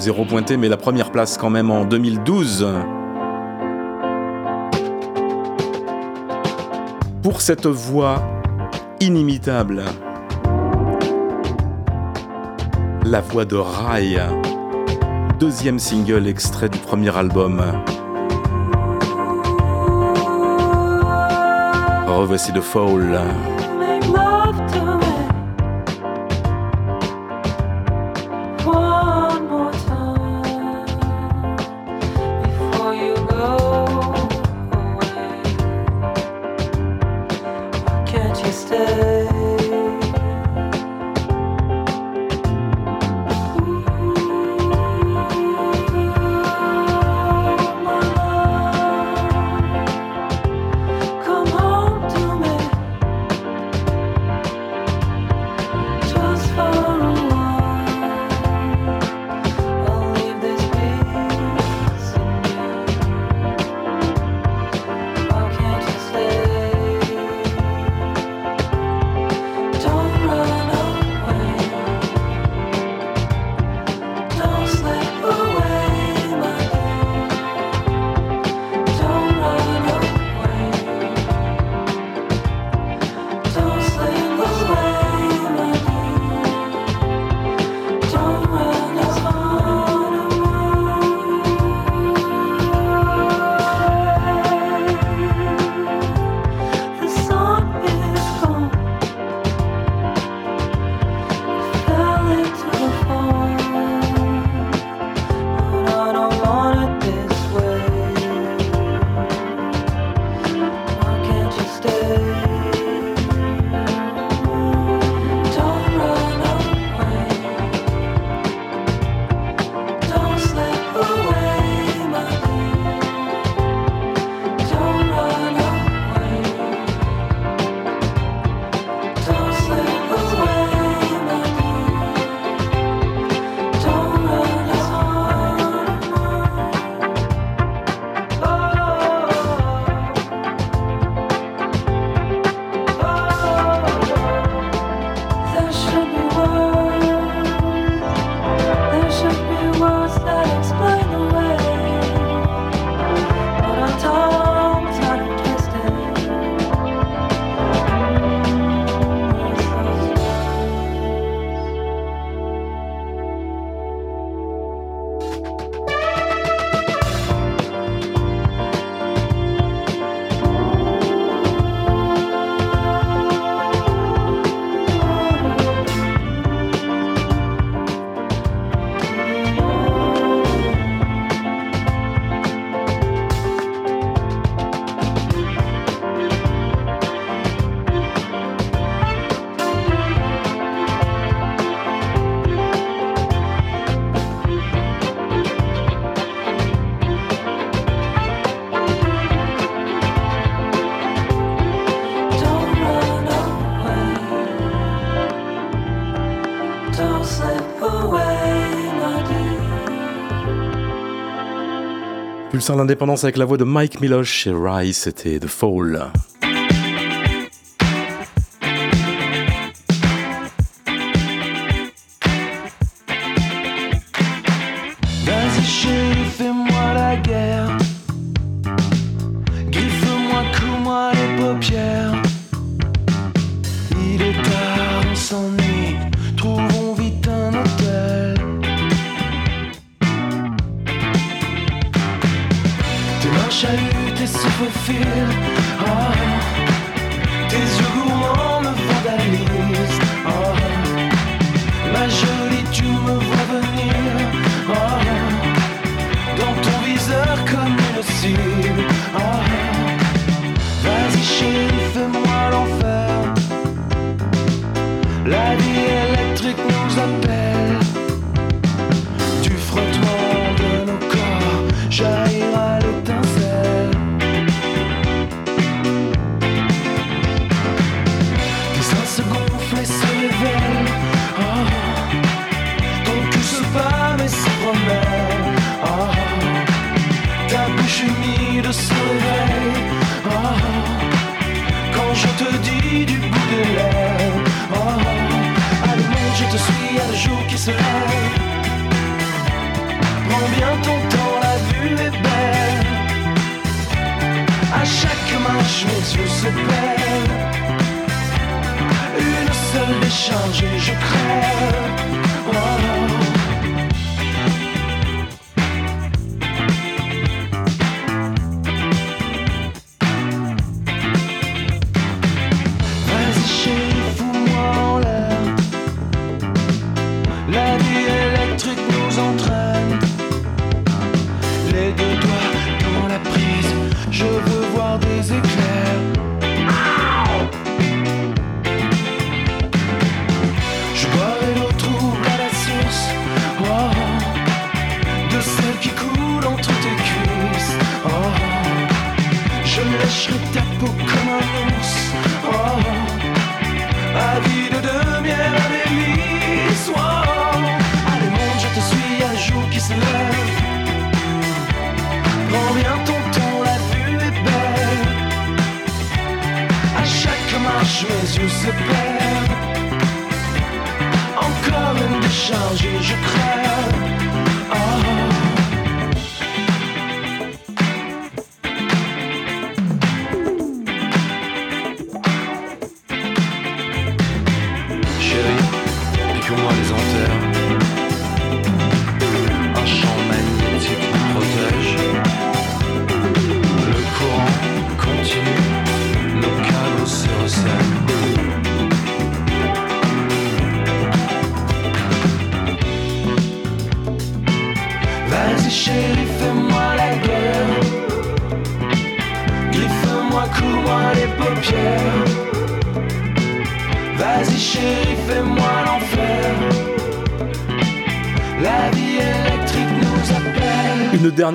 zéro pointé, mais la première place quand même en 2012. Pour cette voix inimitable, la voix de Rai, deuxième single extrait du premier album. Revoici The Fall. L'indépendance avec la voix de Mike Miloche et Rise, c'était The Fall.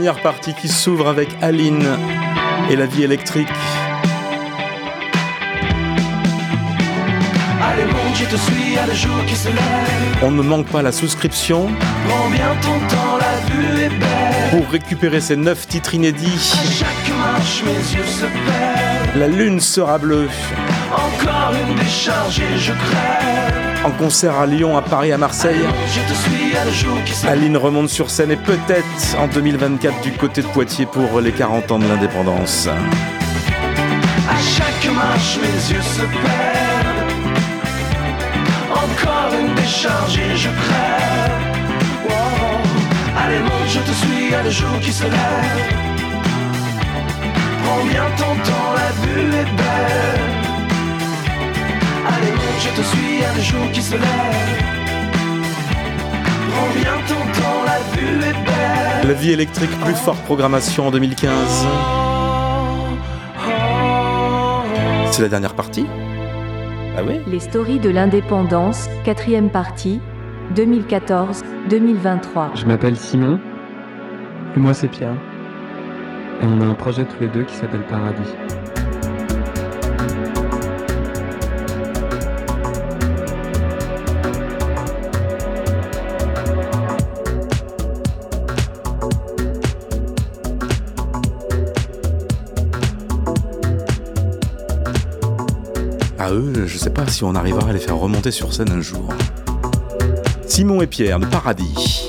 Dernière partie qui s'ouvre avec Aline et la vie électrique. On ne manque pas la souscription pour récupérer ces 9 titres inédits. La lune sera bleue. Encore une décharge et je crève. En concert à Lyon, à Paris, à Marseille. Aline remonte sur scène et peut-être en 2024 du côté de Poitiers pour les 40 ans de l'indépendance. À chaque marche, mes yeux se perdent. Encore une décharge et je crève. Wow. Allez, monte, je te suis à le jour qui se lève. Prends bien ton temps, la vue est belle. Je te suis à le jour qui se lève. Prends bien ton temps, la vue est belle. La vie électrique, plus forte programmation en 2015. C'est la dernière partie Ah oui Les stories de l'indépendance, quatrième partie, 2014-2023. Je m'appelle Simon. Et moi, c'est Pierre. Et on a un projet tous les deux qui s'appelle Paradis. si on arrivera à les faire remonter sur scène un jour. Simon et Pierre de Paradis.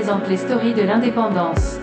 présente les stories de l'indépendance.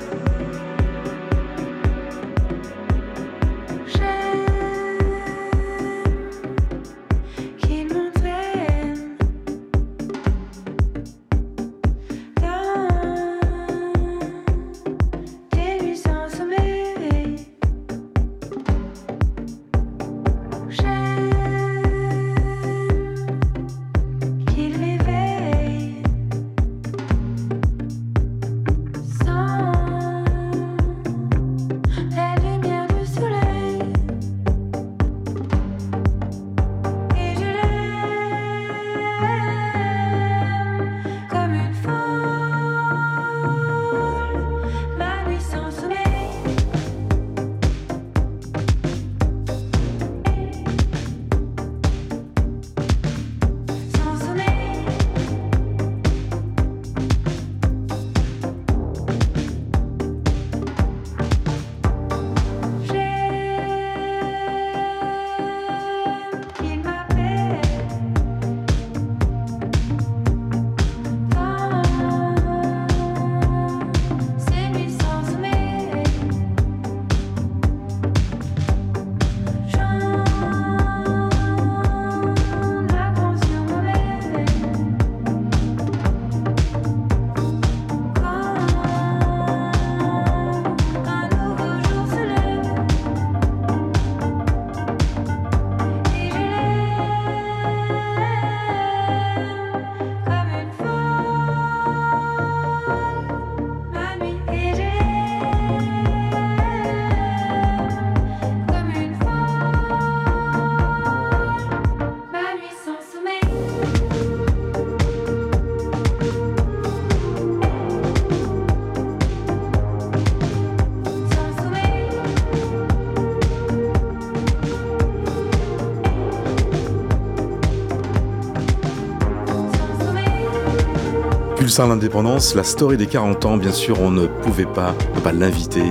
L'indépendance, la story des 40 ans, bien sûr, on ne pouvait pas ne pas l'inviter.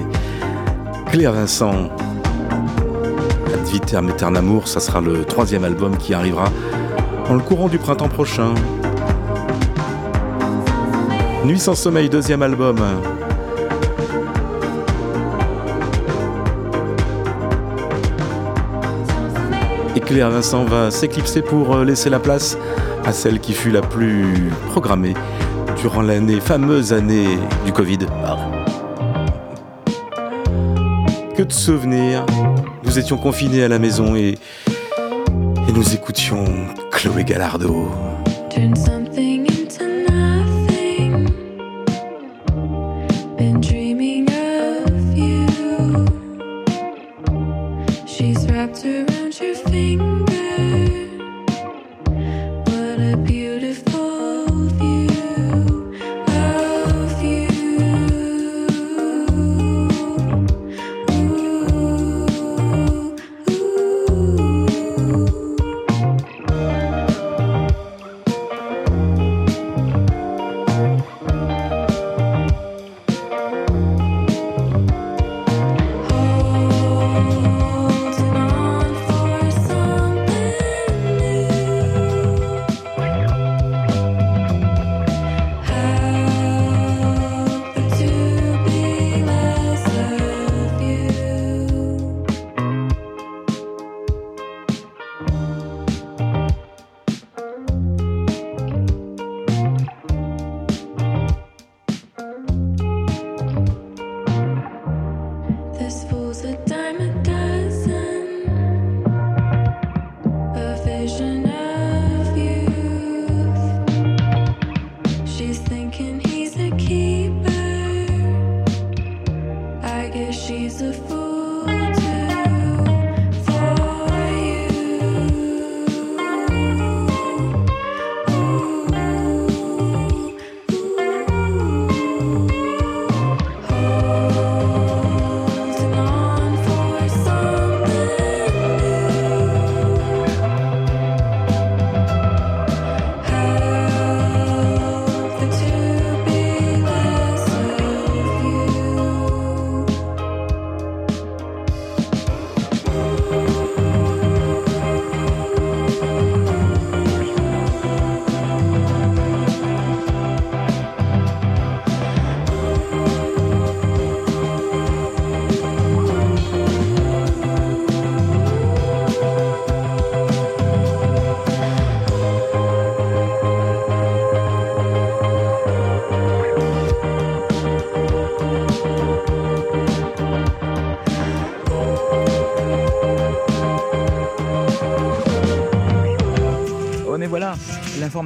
Claire Vincent, Ad vitam aeternam ça sera le troisième album qui arrivera dans le courant du printemps prochain. Nuit sans sommeil, deuxième album. Et Claire Vincent va s'éclipser pour euh, laisser la place à celle qui fut la plus programmée durant l'année, fameuse année du Covid. Que de souvenirs. Nous étions confinés à la maison et, et nous écoutions Chloé Gallardo.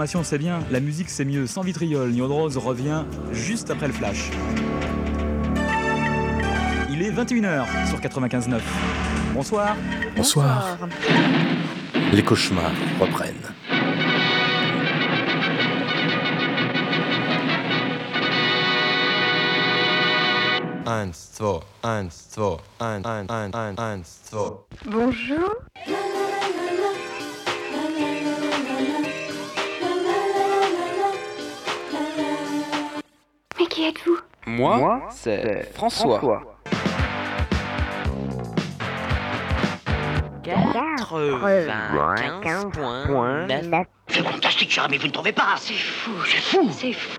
L'information c'est bien, la musique c'est mieux. Sans vitriol, Niod Rose revient juste après le flash. Il est 21h sur 95.9. Bonsoir. Bonsoir. Les cauchemars reprennent. Eins, qui êtes-vous? Moi, c'est François. 95.9. C'est fantastique, cher ami, vous ne trouvez pas C'est fou, c'est fou C'est fou.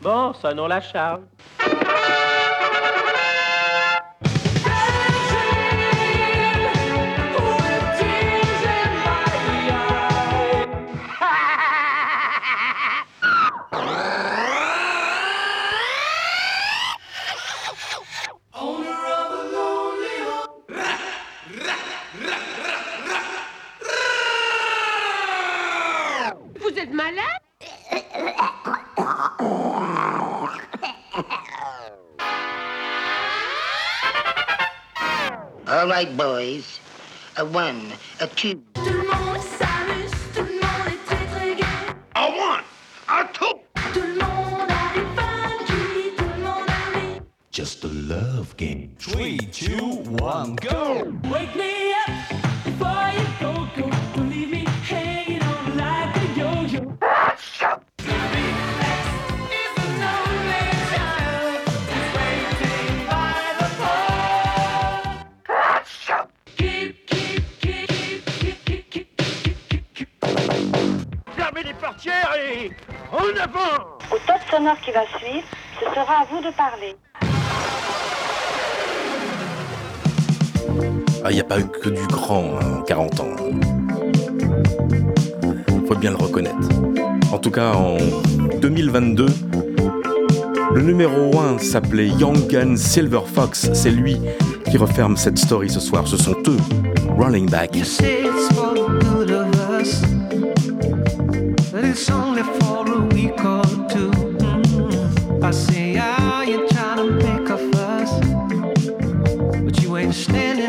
Bon, sonnons la charge. All right, boys. A one, a two. Tout le monde s'amuse, tout le monde est très très gai. A one, a two. Tout le monde a des funky, tout le monde a ri. Just a love game. Three, two, one, go! Wake me up if before you go, go. Don't en avant Au top sonore qui va suivre, ce sera à vous de parler. Ah, il n'y a pas eu que du grand hein, en 40 ans. Faut bien le reconnaître. En tout cas, en 2022, le numéro 1 s'appelait Young Gun Silver Fox. C'est lui qui referme cette story ce soir. Ce sont eux, Rolling Back. I say, ah, you're trying to make a fuss, but you ain't standing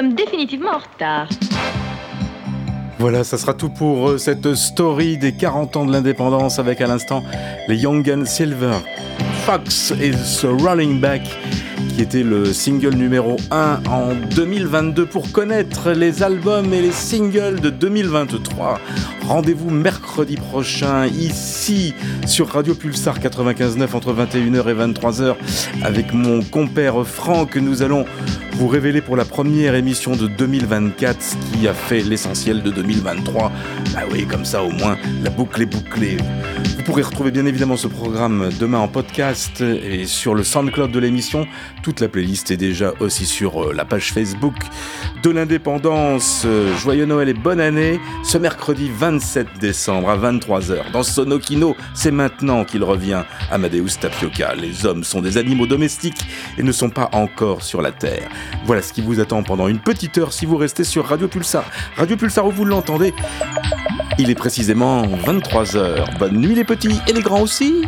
sommes définitivement en retard. Voilà, ça sera tout pour euh, cette story des 40 ans de l'indépendance avec à l'instant les Young and Silver Fox ce Rolling Back qui était le single numéro 1 en 2022 pour connaître les albums et les singles de 2023. Rendez-vous mercredi prochain ici sur Radio Pulsar 95.9 entre 21h et 23h avec mon compère Franck. Nous allons vous révéler pour la première émission de 2024 ce qui a fait l'essentiel de 2023. Bah oui, comme ça au moins la boucle est bouclée. Vous pourrez retrouver bien évidemment ce programme demain en podcast et sur le SoundCloud de l'émission. Toute la playlist est déjà aussi sur euh, la page Facebook de l'indépendance. Euh, Joyeux Noël et bonne année. Ce mercredi 27 décembre à 23h dans Sonokino, c'est maintenant qu'il revient Amadeus Tapioca. Les hommes sont des animaux domestiques et ne sont pas encore sur la Terre. Voilà ce qui vous attend pendant une petite heure si vous restez sur Radio Pulsar. Radio Pulsar où vous l'entendez, il est précisément 23h. Bonne nuit les petits et les grands aussi.